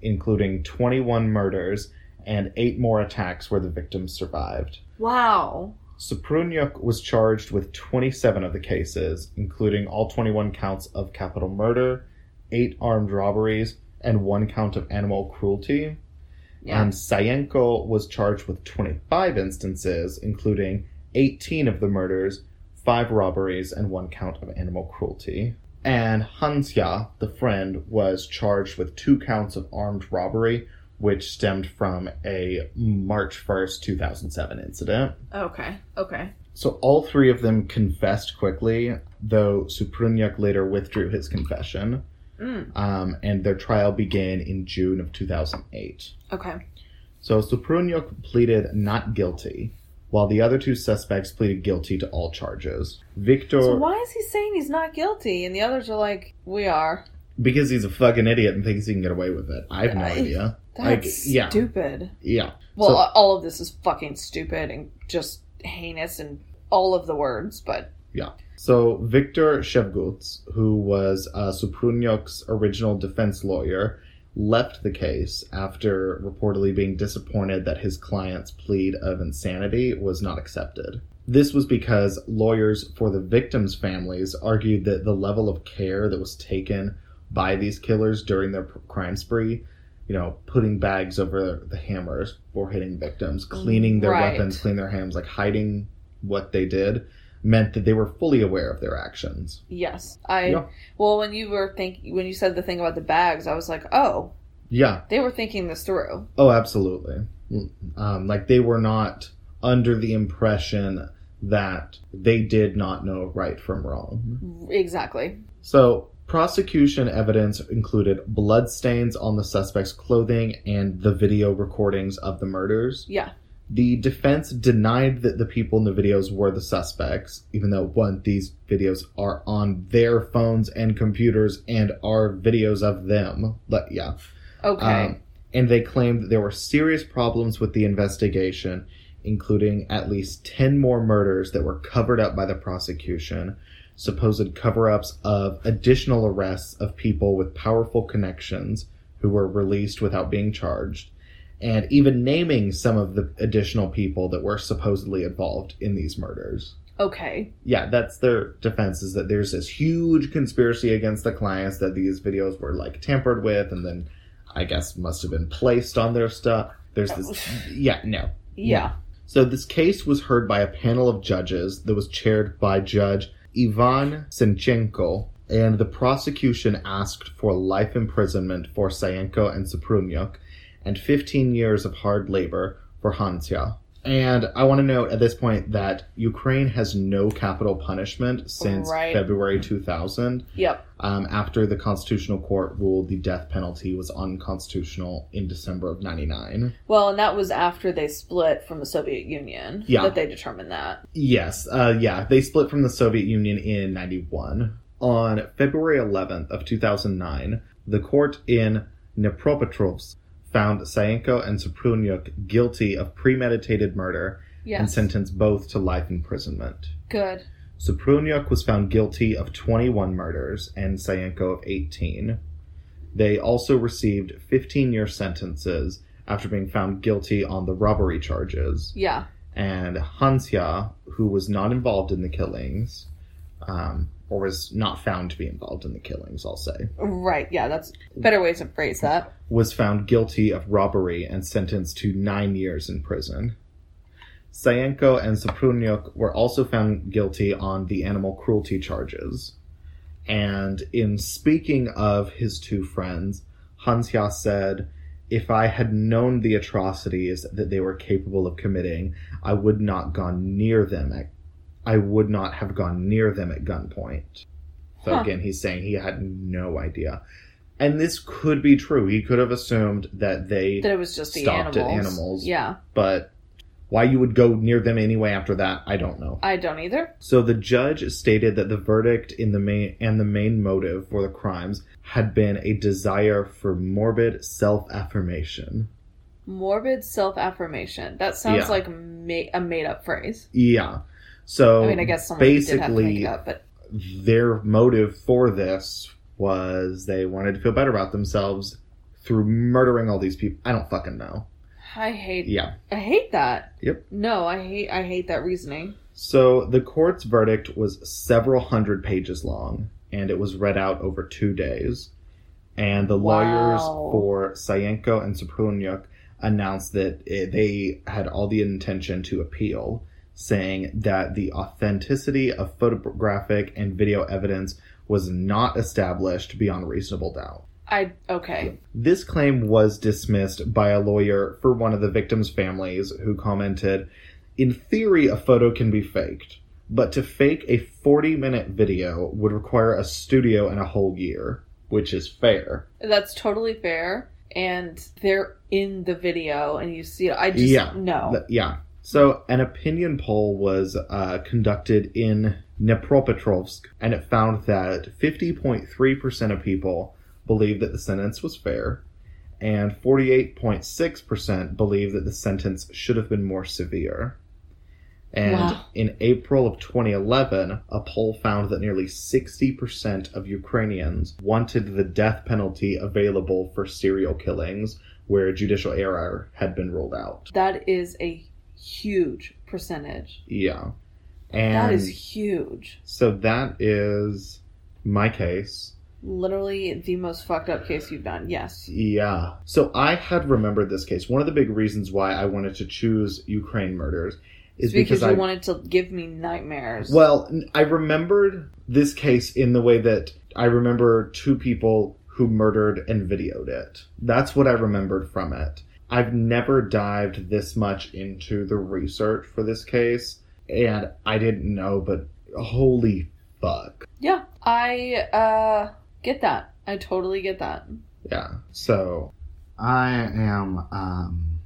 including 21 murders and eight more attacks where the victims survived. Wow. Suprunyuk was charged with 27 of the cases, including all 21 counts of capital murder, eight armed robberies, and one count of animal cruelty. Yeah. And Sayenko was charged with 25 instances, including 18 of the murders, 5 robberies, and one count of animal cruelty. And Hansya, the friend, was charged with two counts of armed robbery, which stemmed from a March 1st, 2007 incident. okay. Okay. So all three of them confessed quickly, though Suprunyuk later withdrew his confession, Mm. um, and their trial began in June of 2008. Okay. So Suprunyuk pleaded not guilty, while the other two suspects pleaded guilty to all charges. Victor, So why is he saying he's not guilty, and the others are like, we are? because he's a fucking idiot and thinks he can get away with it. I have no I- idea. That's Like, yeah. stupid. Yeah. Well, So- all of this is fucking stupid and just heinous and all of the words, but Yeah. So Victor Shevguts, who was uh, Suprunyuk's original defense lawyer, left the case after reportedly being disappointed that his client's plea of insanity was not accepted. This was because lawyers for the victims' families argued that the level of care that was taken by these killers during their crime spree, you know, putting bags over the hammers for hitting victims, cleaning their Right. weapons, cleaning their hands, like hiding what they did, meant that they were fully aware of their actions. yes, I. Yeah. Well, when you were think when you said the thing about the bags, I was like, oh, Yeah. they were thinking this through. Oh, absolutely. Um, like they were not under the impression that they did not know right from wrong. Exactly. So, prosecution evidence included bloodstains on the suspect's clothing and the video recordings of the murders. Yeah. The defense denied that the people in the videos were the suspects, even though one, these videos are on their phones and computers and are videos of them. But yeah. Okay. Um, and they claimed that there were serious problems with the investigation, including at least 10 more murders that were covered up by the prosecution, supposed cover ups of additional arrests of people with powerful connections who were released without being charged, and even naming some of the additional people that were supposedly involved in these murders. okay. Yeah, that's their defense is that there's this huge conspiracy against the clients that these videos were like tampered with and then I guess must have been placed on their stuff. There's this Yeah, no. Yeah. So this case was heard by a panel of judges that was chaired by Judge Ivan Senchenko, and the prosecution asked for life imprisonment for Sayenko and Suprunyuk and 15 years of hard labor for Hansya. And I want to note at this point that Ukraine has no capital punishment since Right. February 2000, Yep. um, after the Constitutional Court ruled the death penalty was unconstitutional in December of 99. Well, and that was after they split from the Soviet Union. Yeah. That they determined that. Yes, uh, yeah, they split from the Soviet Union in 91. On February 11th of 2009, the court in Dnipropetrovsk found Sayenko and Suprunyuk guilty of premeditated murder and sentenced both to life imprisonment. Good. Suprunyuk was found guilty of 21 murders and Sayenko of 18. They also received 15 year sentences after being found guilty on the robbery charges. Yeah. And Hansya, who was not involved in the killings, um, or was not found to be involved in the killings, I'll say, Right. Yeah. That's better ways to phrase that. was found guilty of robbery and sentenced to nine years in prison. Sayenko and Suprunyuk were also found guilty on the animal cruelty charges. And in speaking of his two friends, Hansya said, If I had known the atrocities that they were capable of committing, I would not gone near them at I would not have gone near them at gunpoint. So Huh. again, he's saying he had no idea. And this could be true. He could have assumed that they That it was just the Stopped at animals. animals. Yeah. but why you would go near them anyway after that, I don't know. I don't either. So the judge stated that the verdict in the main and the main motive for the crimes had been a desire for morbid self-affirmation. Morbid self affirmation. That sounds Yeah. like ma- a made up phrase. Yeah. So I mean, I guess someone did have to make basically it up, but their motive for this was they wanted to feel better about themselves through murdering all these people. I don't fucking know. I hate. Yeah. I hate that. Yep. No, I hate. I hate that reasoning. So the court's verdict was several hundred pages long, and it was read out over two days. And the lawyers for Sayenko and Suprunyuk announced that eh, they had all the intention to appeal, saying that the authenticity of photographic and video evidence was not established beyond reasonable doubt. I okay. This claim was dismissed by a lawyer for one of the victims' families who commented, In theory, a photo can be faked, but to fake a 40 minute video would require a studio and a whole year, which is fair. That's totally fair. And they're in the video, and you see. it. I just Yeah. no. Th- yeah. So, an opinion poll was uh, conducted in Dnipropetrovsk, and it found that 50.3% of people believed that the sentence was fair, and 48.6% believed that the sentence should have been more severe. And Wow. in April of 2011, a poll found that nearly 60% of Ukrainians wanted the death penalty available for serial killings where judicial error had been ruled out. That is a huge percentage. Yeah. And that is huge. so that is my case. Literally the most fucked up case you've done. Yes. Yeah. So I had remembered this case. One of the big reasons why I wanted to choose Ukraine murders is because, because, you I wanted to give me nightmares. Well, I remembered this case in the way that I remember two people who murdered and videoed it. That's what I remembered from it. I've never dived this much into the research for this case, and I didn't know, but holy fuck. Yeah, I uh get that. I totally get that. Yeah. So I am um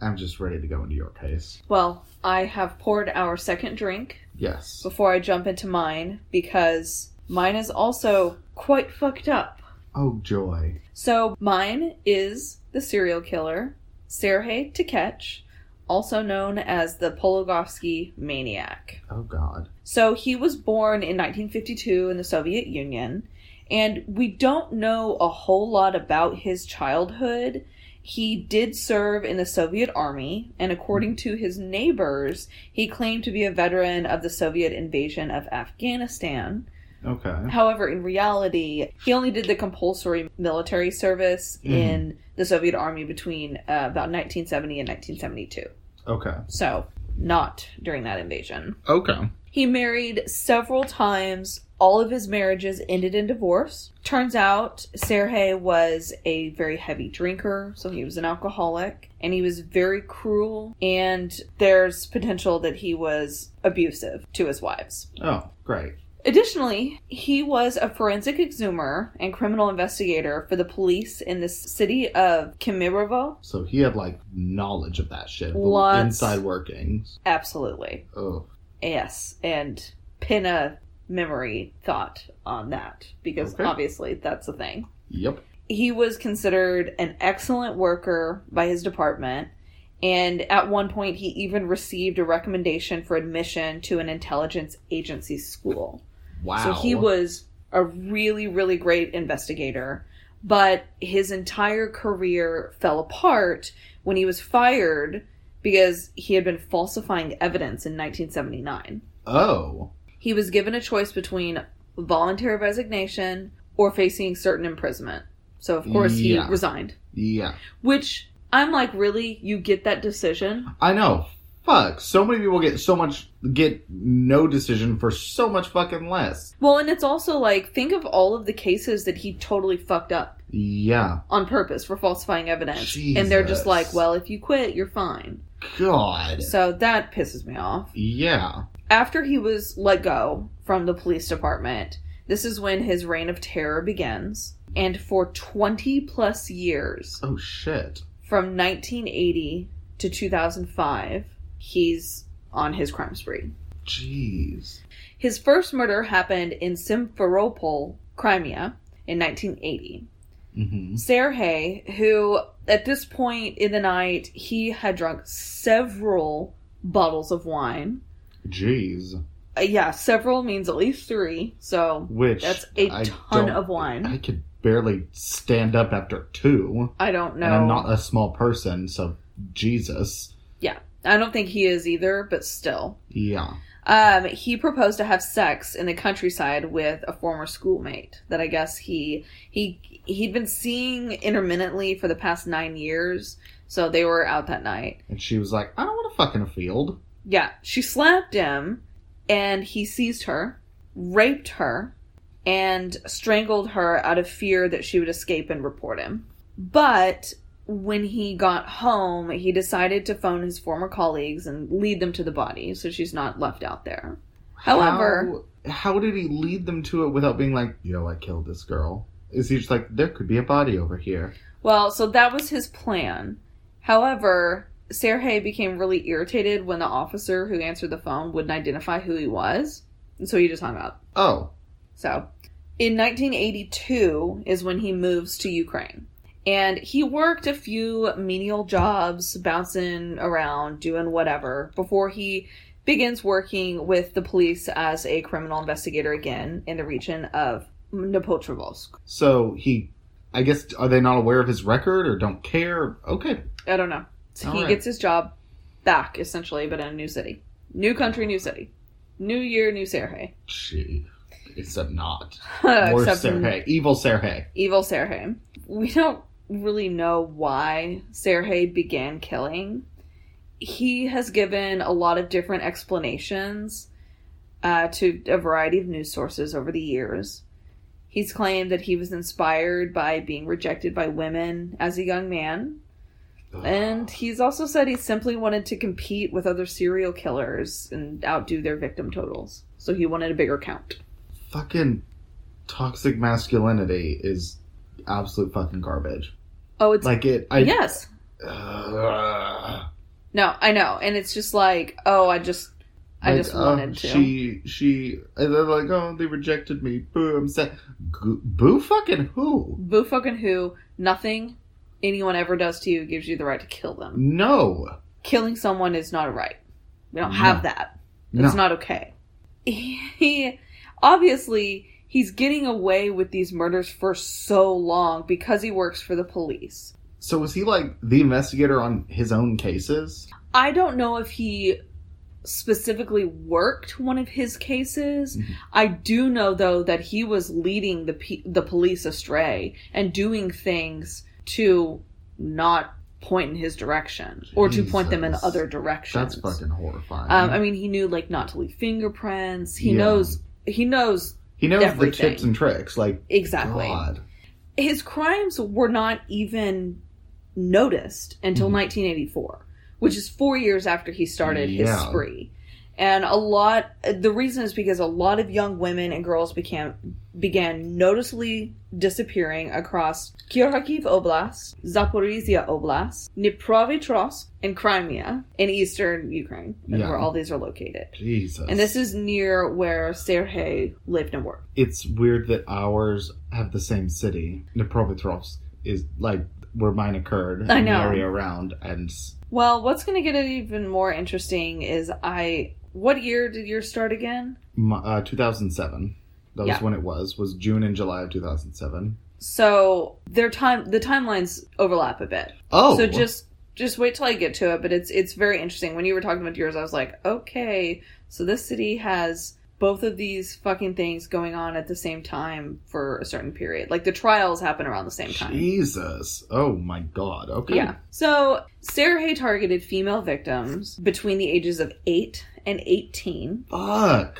I'm just ready to go into your case. Well, I have poured our second drink Yes. before I jump into mine because mine is also quite fucked up. Oh joy. So mine is the serial killer, Sergei Tkach, also known as the Pologovsky Maniac. Oh god. So he was born in 1952 in the Soviet Union, and we don't know a whole lot about his childhood. He did serve in the Soviet army, and according to his neighbors, he claimed to be a veteran of the Soviet invasion of Afghanistan. Okay. However, in reality, he only did the compulsory military service Mhm. in the Soviet army between uh, about 1970 and 1972. Okay. So, not during that invasion. Okay. He married several times. All of his marriages ended in divorce. Turns out Sergei was a very heavy drinker, so he was an alcoholic, and he was very cruel, and there's potential that he was abusive to his wives. Oh, great. Additionally, he was a forensic exhumer and criminal investigator for the police in the city of Kemerovo. So he had like knowledge of that shit. the Lots. Inside workings. Absolutely. Oh. Yes, and pin a memory thought on that because Okay. obviously that's a thing. Yep. He was considered an excellent worker by his department, and at one point he even received a recommendation for admission to an intelligence agency school. Wow. So he was a really, really great investigator, but his entire career fell apart when he was fired because he had been falsifying evidence in 1979. Oh. He was given a choice between voluntary resignation or facing certain imprisonment. So, of course, he resigned. Yeah. Which I'm like, really? You get that decision? I know. Fuck. So many people get so much get no decision for so much fucking less. Well, and it's also like, think of all of the cases that he totally fucked up. Yeah. on purpose for falsifying evidence. And they're just like, well, if you quit, you're fine. God. So that pisses me off. Yeah. After he was let go from the police department, this is when his reign of terror begins. And for 20 plus years, Oh shit. from 1980 to 2005, he's on his crime spree. Jeez. His first murder happened in Simferopol, Crimea, in 1980. Mm-hmm. Sergei, who at this point in the night he had drunk several bottles of wine. Jeez. Uh, yeah, several means at least three. So Which that's a I ton of wine. I could barely stand up after two. I don't know. And I'm not a small person, so Jesus. yeah, I don't think he is either, but still. Yeah. Um, he proposed to have sex in the countryside with a former schoolmate that I guess he he he'd been seeing intermittently for the past nine years. So they were out that night. And she was like, I don't want to fuck in a field. Yeah, she slapped him, and he seized her, raped her, and strangled her out of fear that she would escape and report him. But when he got home, he decided to phone his former colleagues and lead them to the body so she's not left out there. However, how, how did he lead them to it without being like, yo, I killed this girl? Is he just like, there could be a body over here? well, so that was his plan. However, Sergei became really irritated when the officer who answered the phone wouldn't identify who he was, and so he just hung up. Oh, So, in 1982 is when he moves to Ukraine. And he worked a few menial jobs, bouncing around, doing whatever, before he begins working with the police as a criminal investigator again in the region of Dnipropetrovsk. so he, I guess, are they not aware of his record or don't care? Okay. I don't know. So All he right. gets his job back, essentially, but in a new city. New country, new city. New year, new Sergei. Gee. Except not. Worse Except Sergei. Evil Sergei. evil Sergei. We don't really know why Sergei began killing. He has given a lot of different explanations uh, to a variety of news sources over the years. He's claimed that he was inspired by being rejected by women as a young man. And he's also said he simply wanted to compete with other serial killers and outdo their victim totals. So he wanted a bigger count. fucking toxic masculinity is absolute fucking garbage. Oh, it's. Like it, I yes. Ugh. No, I know, and it's just like, oh, I just, I Like, just uh, wanted to. She, she, and they're like, oh, they rejected me. Boo, I'm sad. G- boo, fucking who? Boo fucking who? Nothing anyone ever does to you gives you the right to kill them. No, Killing someone is not a right. We don't No. have that. no. It's not okay. He obviously he's getting away with these murders for so long because he works for the police. So was he like the investigator on his own cases? I don't know if he specifically worked one of his cases. Mhm. I do know though that he was leading the pe- the police astray and doing things to not point in his direction or to point them in other directions. That's fucking horrifying. Um, I mean, he knew like not to leave fingerprints. He Yeah. knows. He knows he knows everything. the tips and tricks. Like exactly. God. His crimes were not even noticed until Mhm. 1984, which is four years after he started his spree. And a lot. The reason is because a lot of young women and girls began began noticeably disappearing across Kharkiv Oblast, Zaporizhia Oblast, Dnipropetrovsk, and Crimea in eastern Ukraine, Yeah. where all these are located. Jesus. And this is near where Sergei lived and worked. it's weird that ours have the same city. Dnipropetrovsk is like where mine occurred. I know. The area around and Well, what's going to get it even more interesting is I. What year did yours start again? my, uh, 2007. That was Yeah. when it was. Was June and July of 2007. So their time, the timelines overlap a bit. Oh. So just just wait till I get to it. But it's it's very interesting. When you were talking about yours, I was like, okay, so this city has both of these fucking things going on at the same time for a certain period. Like the trials happen around the same time. Jesus. Oh my God. Okay. Yeah. So Sergei targeted female victims between the ages of eight and eighteen, Fuck.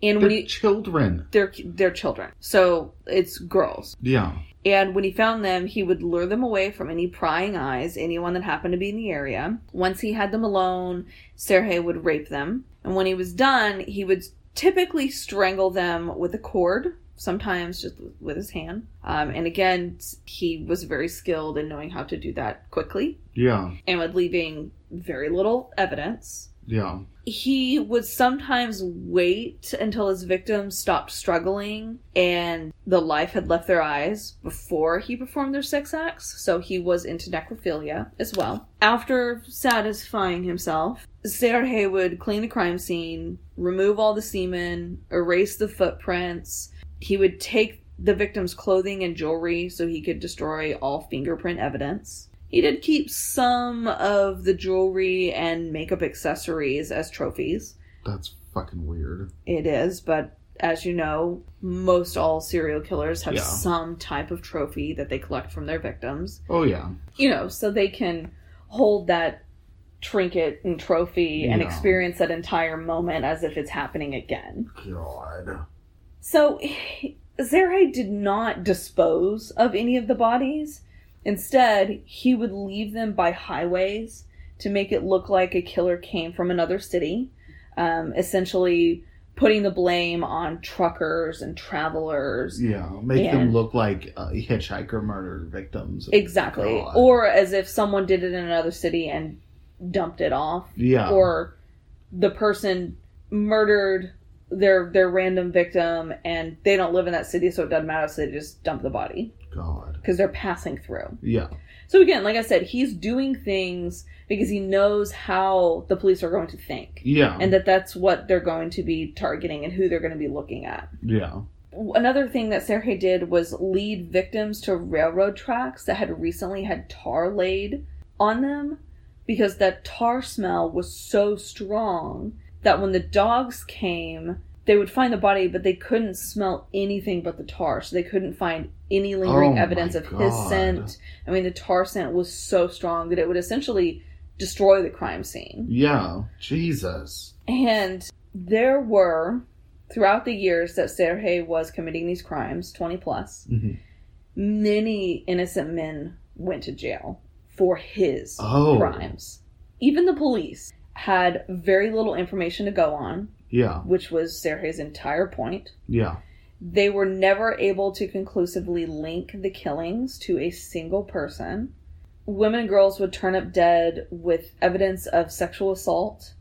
and They're when he children. they're they're children, so it's girls. Yeah. And when he found them, he would lure them away from any prying eyes, anyone that happened to be in the area. Once he had them alone, Sergei would rape them. And when he was done, he would typically strangle them with a cord, sometimes just with his hand. Um, and again, he was very skilled in knowing how to do that quickly Yeah. and with leaving very little evidence. Yeah. He would sometimes wait until his victims stopped struggling and the life had left their eyes before he performed their sex acts. So he was into necrophilia as well. After satisfying himself, Sergei would clean the crime scene, remove all the semen, erase the footprints. He would take the victim's clothing and jewelry so he could destroy all fingerprint evidence. He did keep some of the jewelry and makeup accessories as trophies. That's fucking weird. It is, but as you know, most all serial killers have Yeah. some type of trophy that they collect from their victims. Oh yeah. You know, so they can hold that trinket and trophy and experience that entire moment as if it's happening again. God. So, Sergei did not dispose of any of the bodies. Instead, he would leave them by highways to make it look like a killer came from another city, um, essentially putting the blame on truckers and travelers. Yeah. Make And- them look like uh, hitchhiker murder victims. Exactly. God. Or as if someone did it in another city and dumped it off. yeah. Or the person murdered their their random victim and they don't live in that city so it doesn't matter so they just dump the body God. because they're passing through. Yeah. So again, like I said, he's doing things because he knows how the police are going to think Yeah. and that that's what they're going to be targeting and who they're going to be looking at. yeah. Another thing that Sergei did was lead victims to railroad tracks that had recently had tar laid on them because that tar smell was so strong that when the dogs came, they would find the body, but they couldn't smell anything but the tar. So they couldn't find any lingering Oh evidence of his scent. I mean, the tar scent was so strong that it would essentially destroy the crime scene. Yeah. Jesus. And there were, throughout the years that Sergei was committing these crimes, 20 plus, Mhm. many innocent men went to jail for his Oh. crimes. Even the police had very little information to go on, Yeah. which was Sergei's entire point. Yeah. They were never able to conclusively link the killings to a single person. Women and girls would turn up dead with evidence of sexual assault,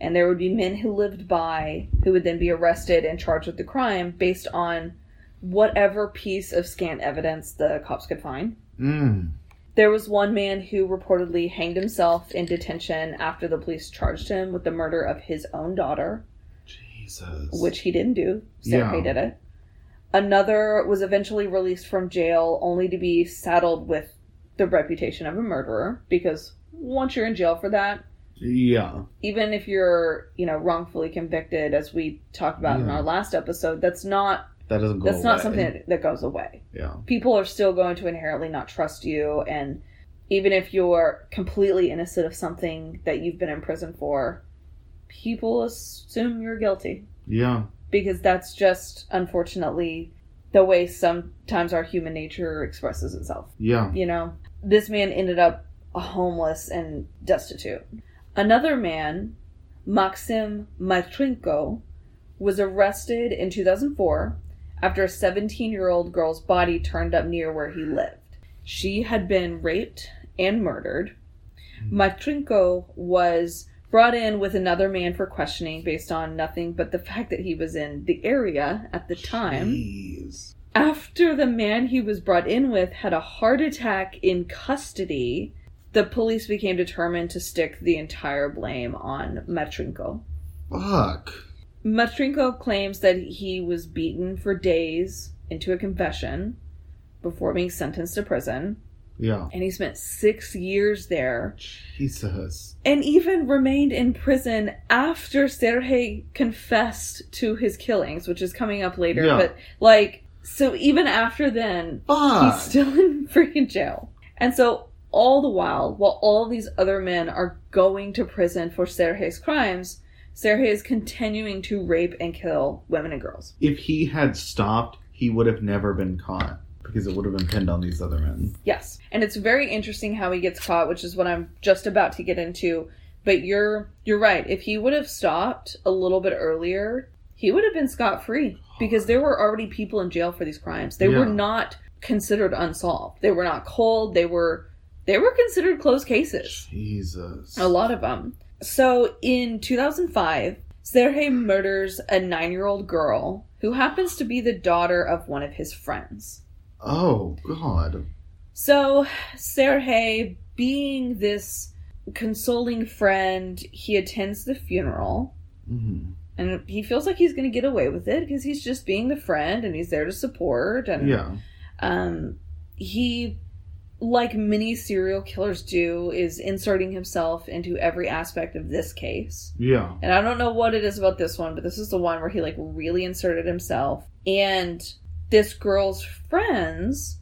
and there would be men who lived by who would then be arrested and charged with the crime based on whatever piece of scant evidence the cops could find. Mm. There was one man who reportedly hanged himself in detention after the police charged him with the murder of his own daughter Jesus. which he didn't do. Sergei Yeah. did it. Another was eventually released from jail only to be saddled with the reputation of a murderer because once you're in jail for that, Yeah. even if you're, you know, wrongfully convicted as we talked about in our last episode, that's not That doesn't go that's not something that, that goes away. Yeah. People are still going to inherently not trust you and even if you're completely innocent of something that you've been in prison for, people assume you're guilty Yeah. Because that's just unfortunately the way sometimes our human nature expresses itself. Yeah. You know, this man ended up homeless and destitute. Another man, Maxim Matrinko, was arrested in 2004 after a 17 year old girl's body turned up near where he lived. She had been raped and murdered. Hmm. Matrinko was brought in with another man for questioning based on nothing but the fact that he was in the area at the time. Jeez. After the man he was brought in with had a heart attack in custody, the police became determined to stick the entire blame on Matrinko. Fuck. Matrinko claims that he was beaten for days into a confession before being sentenced to prison, Yeah. and he spent six years there Jesus. and even remained in prison after Sergei confessed to his killings, which is coming up later. Yeah. But like, so even after then, Fuck. he's still in freaking jail. And so all the while, while all these other men are going to prison for Sergei's crimes, Sergei is continuing to rape and kill women and girls. if he had stopped, he would have never been caught because it would have been pinned on these other men. Yes. And it's very interesting how he gets caught, which is what I'm just about to get into. But you're you're right. If he would have stopped a little bit earlier, he would have been scot free because there were already people in jail for these crimes. They were not considered unsolved. They were not cold. They were they were considered closed cases. Jesus. A lot of them. So in 2005, Sergei murders a 9-year-old girl who happens to be the daughter of one of his friends. Oh God. So, Sergei, being this consoling friend, he attends the funeral hmm and he feels like he's going to get away with it because he's just being the friend and he's there to support. And Yeah. um, he, like many serial killers do, is inserting himself into every aspect of this case. Yeah. And I don't know what it is about this one, but this is the one where he like really inserted himself. And this girl's friends,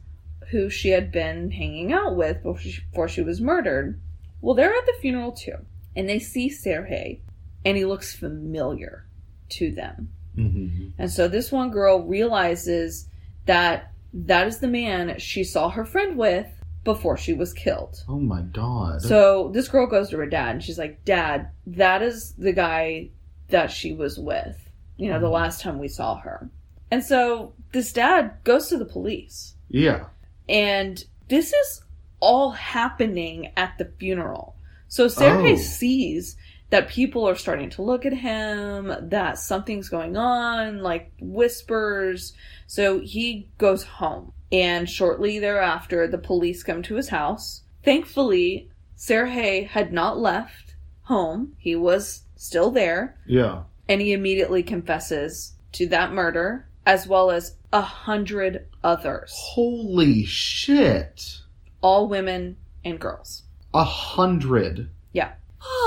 who she had been hanging out with before she, before she was murdered, well, they're at the funeral too. And they see Sergei, and he looks familiar to them. hmm And so this one girl realizes that that is the man she saw her friend with before she was killed. Oh my God. So this girl goes to her dad and she's like, Dad, that is the guy that she was with, you know, the Mhm. last time we saw her. And so this dad goes to the police. yeah. And this is all happening at the funeral. So Sergei Oh. sees that people are starting to look at him, that something's going on, like whispers. So he goes home. And shortly thereafter, the police come to his house. Thankfully, Sergei had not left home. He was still there. Yeah. And he immediately confesses to that murder, as well as a hundred others Holy shit. all women and girls. A hundred. Yeah.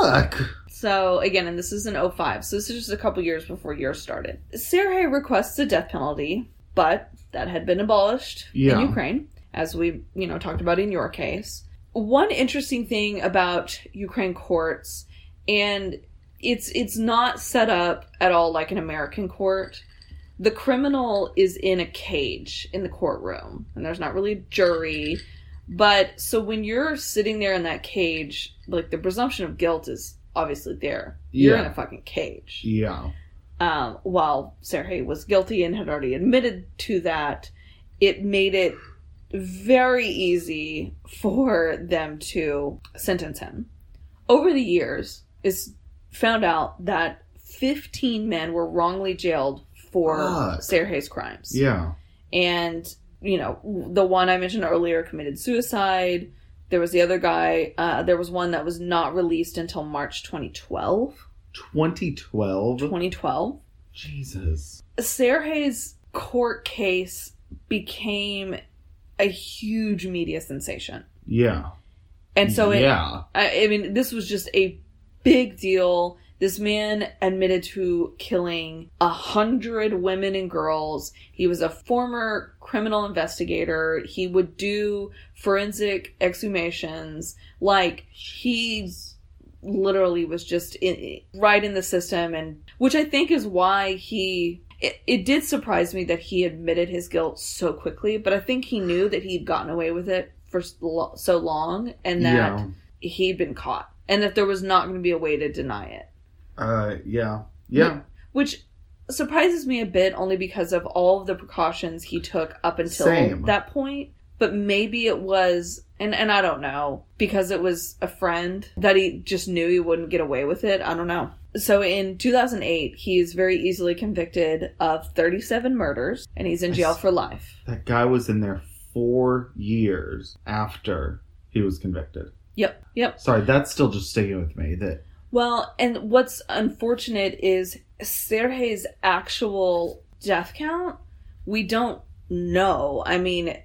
Fuck. So again, and this is in 05, so this is just a couple years before yours started. Sergei requests a death penalty, but that had been abolished Yeah. in Ukraine, as we, you know, talked about in your case. One interesting thing about Ukraine courts, and it's it's not set up at all like an American court. The criminal is in a cage in the courtroom, and there's not really a jury. But so when you're sitting there in that cage, like the presumption of guilt is obviously there. You're Yeah. in a fucking cage. Yeah. Um, while Sergei was guilty and had already admitted to that, it made it very easy for them to sentence him. Over the years, it's found out that 15 men were wrongly jailed for Fuck. Sergei's crimes Yeah. and you know the one i mentioned earlier committed suicide there was the other guy uh, there was one that was not released until march 2012 2012. 2012 Jesus. sergei's court case became a huge media sensation Yeah. and so it, yeah. I, I mean this was just a big deal This man admitted to killing a hundred women and girls. He was a former criminal investigator. He would do forensic exhumations. Like, he's literally was just in, right in the system and which I think is why he it, it did surprise me that he admitted his guilt so quickly, but I think he knew that he'd gotten away with it for so so long and that Yeah. he'd been caught and that there was not going to be a way to deny it. Uh, yeah. Yeah. Which surprises me a bit only because of all of the precautions he took up until Same. that point. But maybe it was and and I don't know, because it was a friend that he just knew he wouldn't get away with it. I don't know. So in 2008, he's very easily convicted of 37 murders and he's in jail for life. That guy was in there four years after he was convicted. Yep. Yep. Sorry, that's still just sticking with me. That Well, and what's unfortunate is Sergei's actual death count. We don't know. I mean,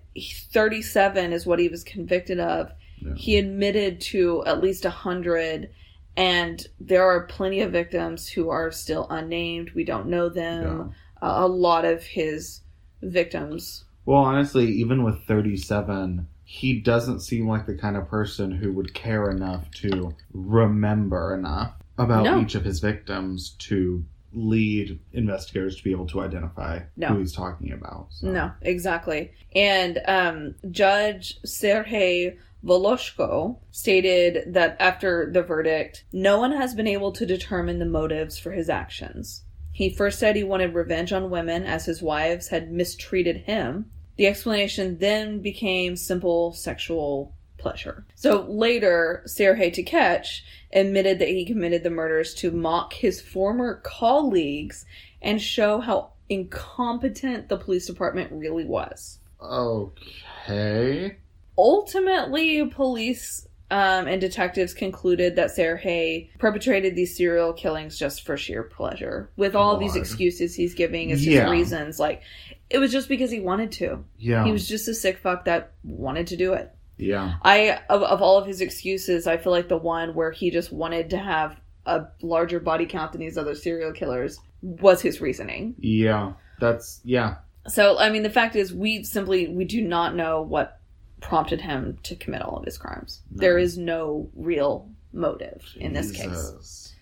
37 is what he was convicted of. Yeah. He admitted to at least 100, and there are plenty of victims who are still unnamed. We don't know them. A a lot of his victims. Well, honestly, even with 37, he doesn't seem like the kind of person who would care enough to remember enough about No. each of his victims to lead investigators to be able to identify No. who he's talking about. So. No, exactly. And um, Judge Sergei Voloshko stated that after the verdict, no one has been able to determine the motives for his actions. He first said he wanted revenge on women as his wives had mistreated him. The explanation then became simple sexual pleasure. So later, Sergei Tkach admitted that he committed the murders to mock his former colleagues and show how incompetent the police department really was. Okay. Ultimately, police um, and detectives concluded that Sergei perpetrated these serial killings just for sheer pleasure. With all these excuses he's giving as Yeah. reasons, like it was just because he wanted to. Yeah. He was just a sick fuck that wanted to do it. yeah. I of, of all of his excuses, I feel like the one where he just wanted to have a larger body count than these other serial killers was his reasoning. Yeah. That's yeah. So, I mean, the fact is, we simply we do not know what prompted him to commit all of his crimes. No. There is no real motive in this case.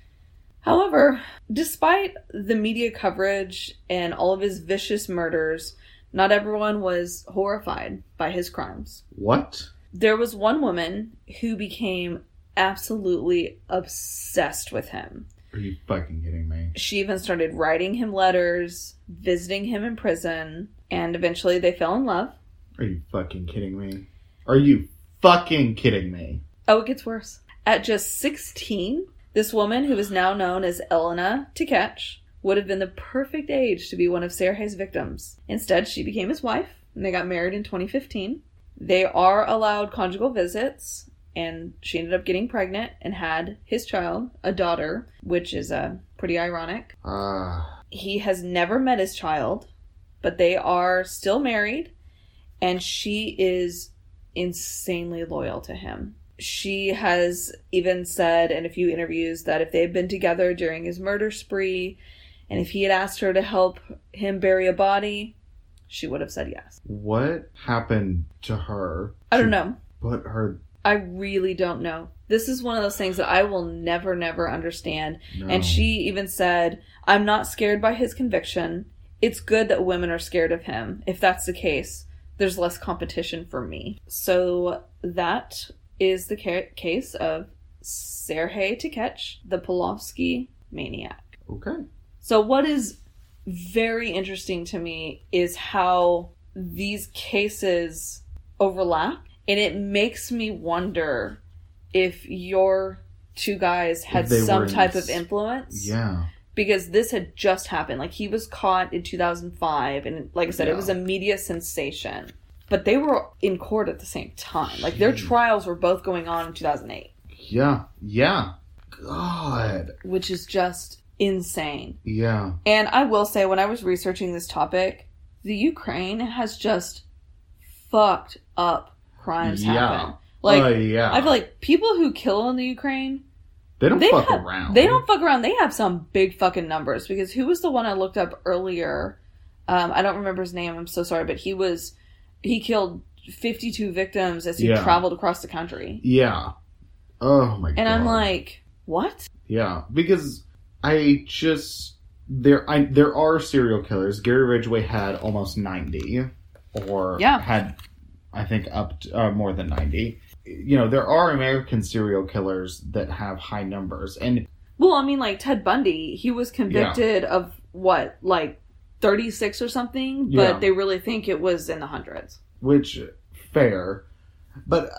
However, despite the media coverage and all of his vicious murders, not everyone was horrified by his crimes. What? There was one woman who became absolutely obsessed with him. Are you fucking kidding me? She even started writing him letters, visiting him in prison, and eventually they fell in love. Are you fucking kidding me? Are you fucking kidding me? Oh, it gets worse. At just 16, this woman, who is now known as Elena Tkach, would have been the perfect age to be one of Sergei's victims. Instead, she became his wife, and they got married in 2015. They are allowed conjugal visits, and she ended up getting pregnant and had his child, a daughter, which is uh, pretty ironic. Ah. He has never met his child, but they are still married, and she is insanely loyal to him. She has even said in a few interviews that if they had been together during his murder spree, and if he had asked her to help him bury a body, she would have said yes. what happened to her? I don't know. Put her. I really don't know. This is one of those things that I will never, never understand. No. And she even said, I'm not scared by his conviction. It's good that women are scared of him. If that's the case, there's less competition for me. So that is the ca- case of Sergei Tkach, the Polovsky maniac. Okay. So, what is very interesting to me is how these cases overlap, and it makes me wonder if your two guys had they some type of influence. Yeah. Because this had just happened. Like, he was caught in 2005, and like I said, it was a media sensation. But they were in court at the same time. Like, their trials were both going on in 2008, Yeah. Yeah. God. which is just insane. Yeah. And I will say, when I was researching this topic, the Ukraine has just fucked up crimes Yeah. happen. Like, Oh, yeah. I feel like people who kill in the Ukraine They don't They fuck have- around. They don't fuck around. They have some big fucking numbers because who was the one I looked up earlier? Um, I don't remember his name. I'm so sorry, but he was he killed 52 victims as he Yeah. traveled across the country. Yeah. Oh my god. And I'm like, what? Yeah, because I just there I there are serial killers. Gary Ridgway had almost ninety, or Yeah. had I think up to, uh, more than ninety. You know, there are American serial killers that have high numbers, and Well, I mean, like Ted Bundy, he was convicted of what, like 36 or something, but Yeah. they really think it was in the hundreds. which fair, but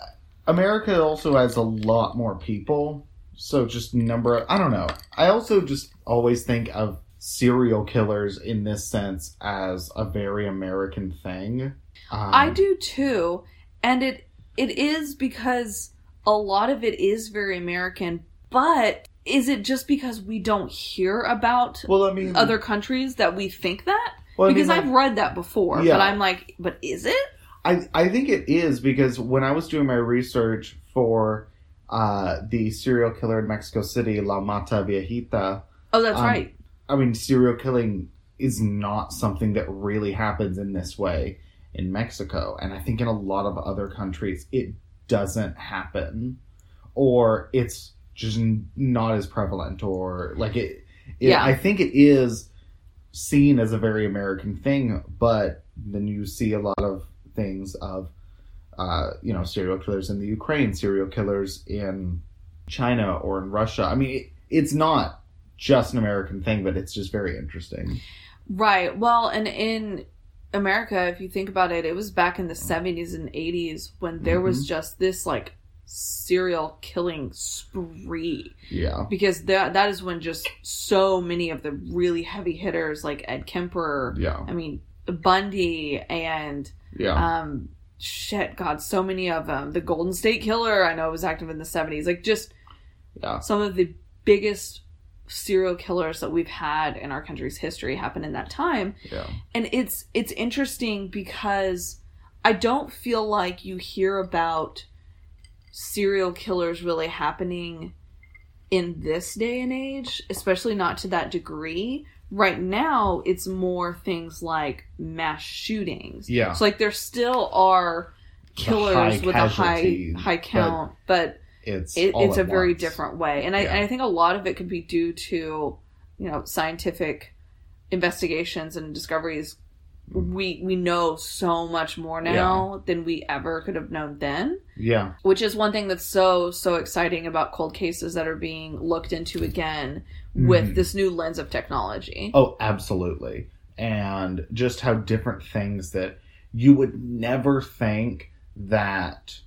America also has a lot more people, so just number. I don't know. I also just always think of serial killers in this sense as a very American thing. Um, I do too, and it it is because a lot of it is very American, but is it just because we don't hear about Well, I mean, other countries that we think that? well, I mean, because like, I've read that before, Yeah. but I'm like, but is it? I I think it is because when I was doing my research for uh, the serial killer in Mexico City, La Mata Viejita, Oh, that's Um, right. I mean, serial killing is not something that really happens in this way in Mexico. And I think in a lot of other countries, it doesn't happen. Or it's just not as prevalent. Or like it, it Yeah. I think it is seen as a very American thing. But then you see a lot of things of, uh, you know, serial killers in the Ukraine, serial killers in China or in Russia. I mean, it, it's not just an American thing, but it's just very interesting. Right. Well, and in America, if you think about it, it was back in the 70s and 80s when there was Mm-hmm. just this like serial killing spree Yeah. because that that is when just so many of the really heavy hitters like Ed Kemper, Yeah. I mean Bundy and Yeah. um shit god so many of them the Golden State Killer I know was active in the 70s like just Yeah. some of the biggest serial killers that we've had in our country's history happened in that time Yeah. and it's it's interesting because I don't feel like you hear about serial killers really happening in this day and age, especially not to that degree. Right now, it's more things like mass shootings. Yeah. So like there still are killers with a high high count, but It's it, it's a at very different way and I, Yeah. and I think a lot of it could be due to you know scientific investigations and discoveries we we know so much more now than we ever could have known then Yeah. which is one thing that's so so exciting about cold cases that are being looked into again with Mhm. this new lens of technology Oh, absolutely. And just how different things that you would never think that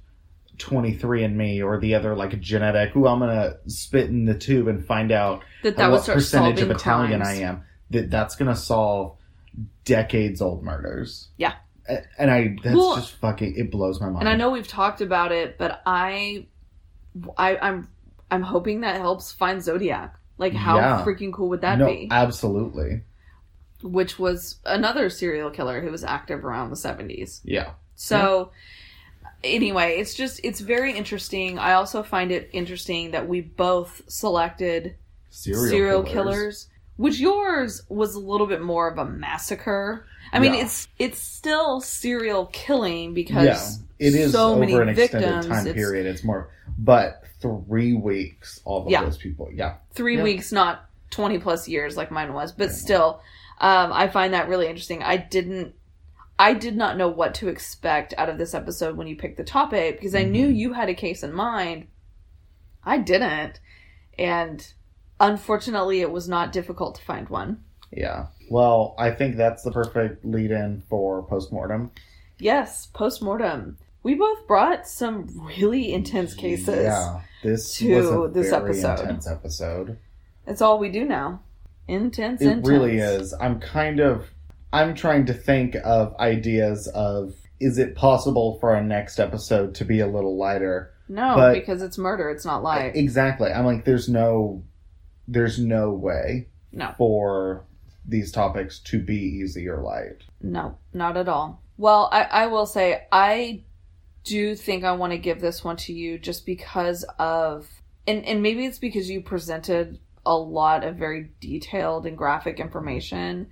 23andMe or the other like genetic, ooh, I'm going to spit in the tube and find out that that what percentage of Italian crimes. I am, that that's going to solve decades old murders. Yeah. And I, that's Well- just fucking, it blows my mind. and I know we've talked about it, but I, I I'm I'm hoping that helps find Zodiac. Like how Yeah. freaking cool would that no, be? absolutely. Which was another serial killer who was active around the 70s. Yeah. So anyway, it's just it's very interesting. I also find it interesting that we both selected Serial, serial, killers. killers. Which yours was a little bit more of a massacre. I mean, Yeah. it's it's still serial killing because yeah, it is so over many an extended victims. time It's period. It's more, but three weeks, all of Yeah. those people. Yeah. three weeks, not twenty plus years like mine was, but still, um, I find that really interesting. I didn't. I did not know what to expect out of this episode when you picked the topic because I knew Mhm. you had a case in mind. I didn't, and unfortunately, it was not difficult to find one. Yeah. Well, I think that's the perfect lead in for postmortem. Yes, post mortem. We both brought some really intense cases. Yeah. This to was a this very episode. intense episode. It's all we do now. Intense, It intense. really is. I'm kind of I'm trying to think of ideas of is it possible for our next episode to be a little lighter? No, But- because it's murder. It's not light. Exactly. I'm like there's no there's no way no. for these topics to be easy or light. No, not at all. Well, I, I will say I do think I want to give this one to you just because of and and maybe it's because you presented a lot of very detailed and graphic information,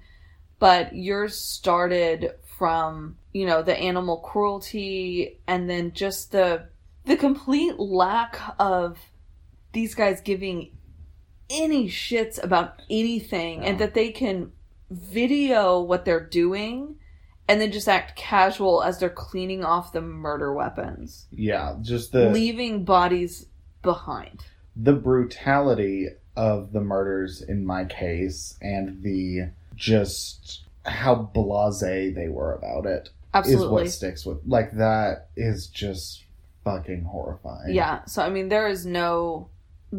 but yours started from you know the animal cruelty and then just the the complete lack of these guys giving any shits about anything and that they can video what they're doing and then just act casual as they're cleaning off the murder weapons. Yeah, just the leaving bodies behind. the brutality of the murders in my case and the just how blasé they were about it is absolutely. what sticks with like that is just fucking horrifying. yeah so i mean there is no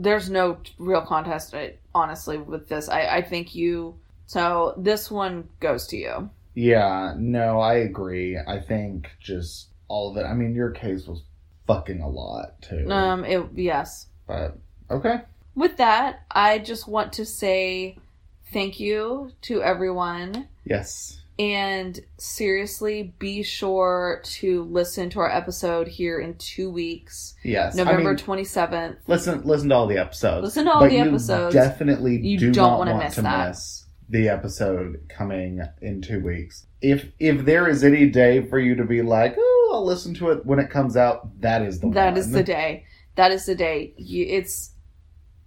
there's no real contest honestly with this i i think you so this one goes to you Yeah, no, I agree. I think just all of it. I mean, your case was fucking a lot too. um it yes But okay. with that i just want to say thank you to everyone Yes. And seriously be sure to listen to our episode here in two weeks Yes. november I mean, 27th listen listen to all the episodes. listen to all but the you episodes definitely You do don't not miss to that. miss the episode coming in two weeks. If if there is any day for you to be like, oh, I'll listen to it when it comes out, that is the That is the day. That is the day. You, it's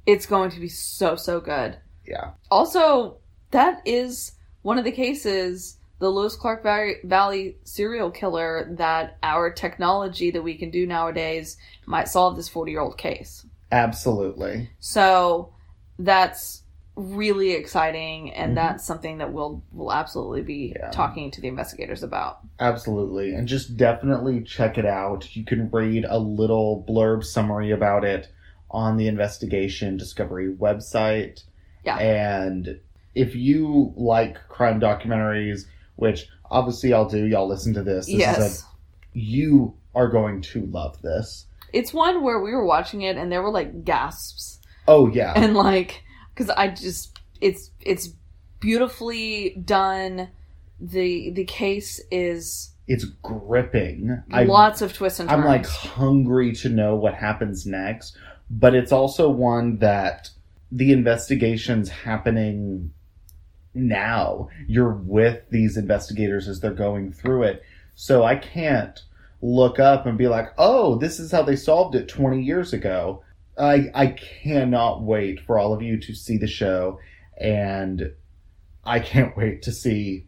it's going to be so so good. Yeah. Also, that is one of the cases, the Lewis Clark Valley, serial killer, that our technology that we can do nowadays might solve this forty year old case. Absolutely. So that's really exciting, and Mhm. that's something that we'll we'll absolutely be Yeah. talking to the investigators about. Absolutely. And just definitely check it out. You can read a little blurb summary about it on the Investigation Discovery website. Yeah. And if you like crime documentaries, which obviously I'll do, y'all listen to this. This yes. is a you are going to love this. It's one where we were watching it and there were like gasps Oh yeah. and like because I just it's it's beautifully done. The the case is it's gripping. I lots of twists and turns. I'm like hungry to know what happens next, but it's also one that the investigation's happening now. You're with these investigators as they're going through it. So I can't look up and be like, "Oh, this is how they solved it 20 years ago." I I cannot wait for all of you to see the show and I can't wait to see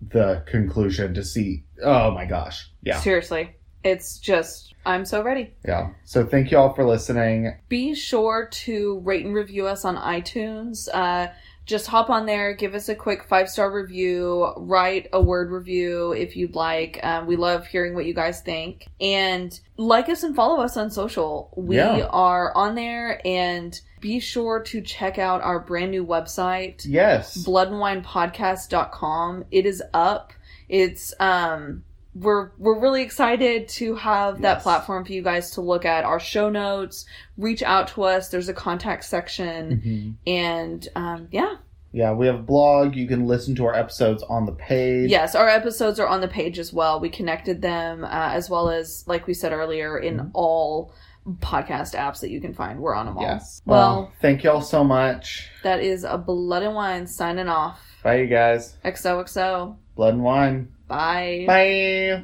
the conclusion to see oh my gosh. Yeah. seriously. It's just I'm so ready. Yeah. So thank you all for listening. Be sure to rate and review us on iTunes. Uh, just hop on there, give us a quick five star review, write a word review if you'd like. Um, we love hearing what you guys think. And like us and follow us on social. We Yeah. are on there and be sure to check out our brand new website Yes. bloodandwinepodcast.com. It is up. It's um we're we're really excited to have that platform for you guys to look at our show notes, reach out to us. There's a contact section Mhm. and um yeah. Yeah, we have a blog. You can listen to our episodes on the page. Yes, our episodes are on the page as well. We connected them uh, as well as like we said earlier in Mhm. all podcast apps that you can find. We're on them all. Yes. Well, Well, thank you all so much. that is a blood and wine signing off. Bye, you guys. XOXO. Blood and wine. Bye. Bye.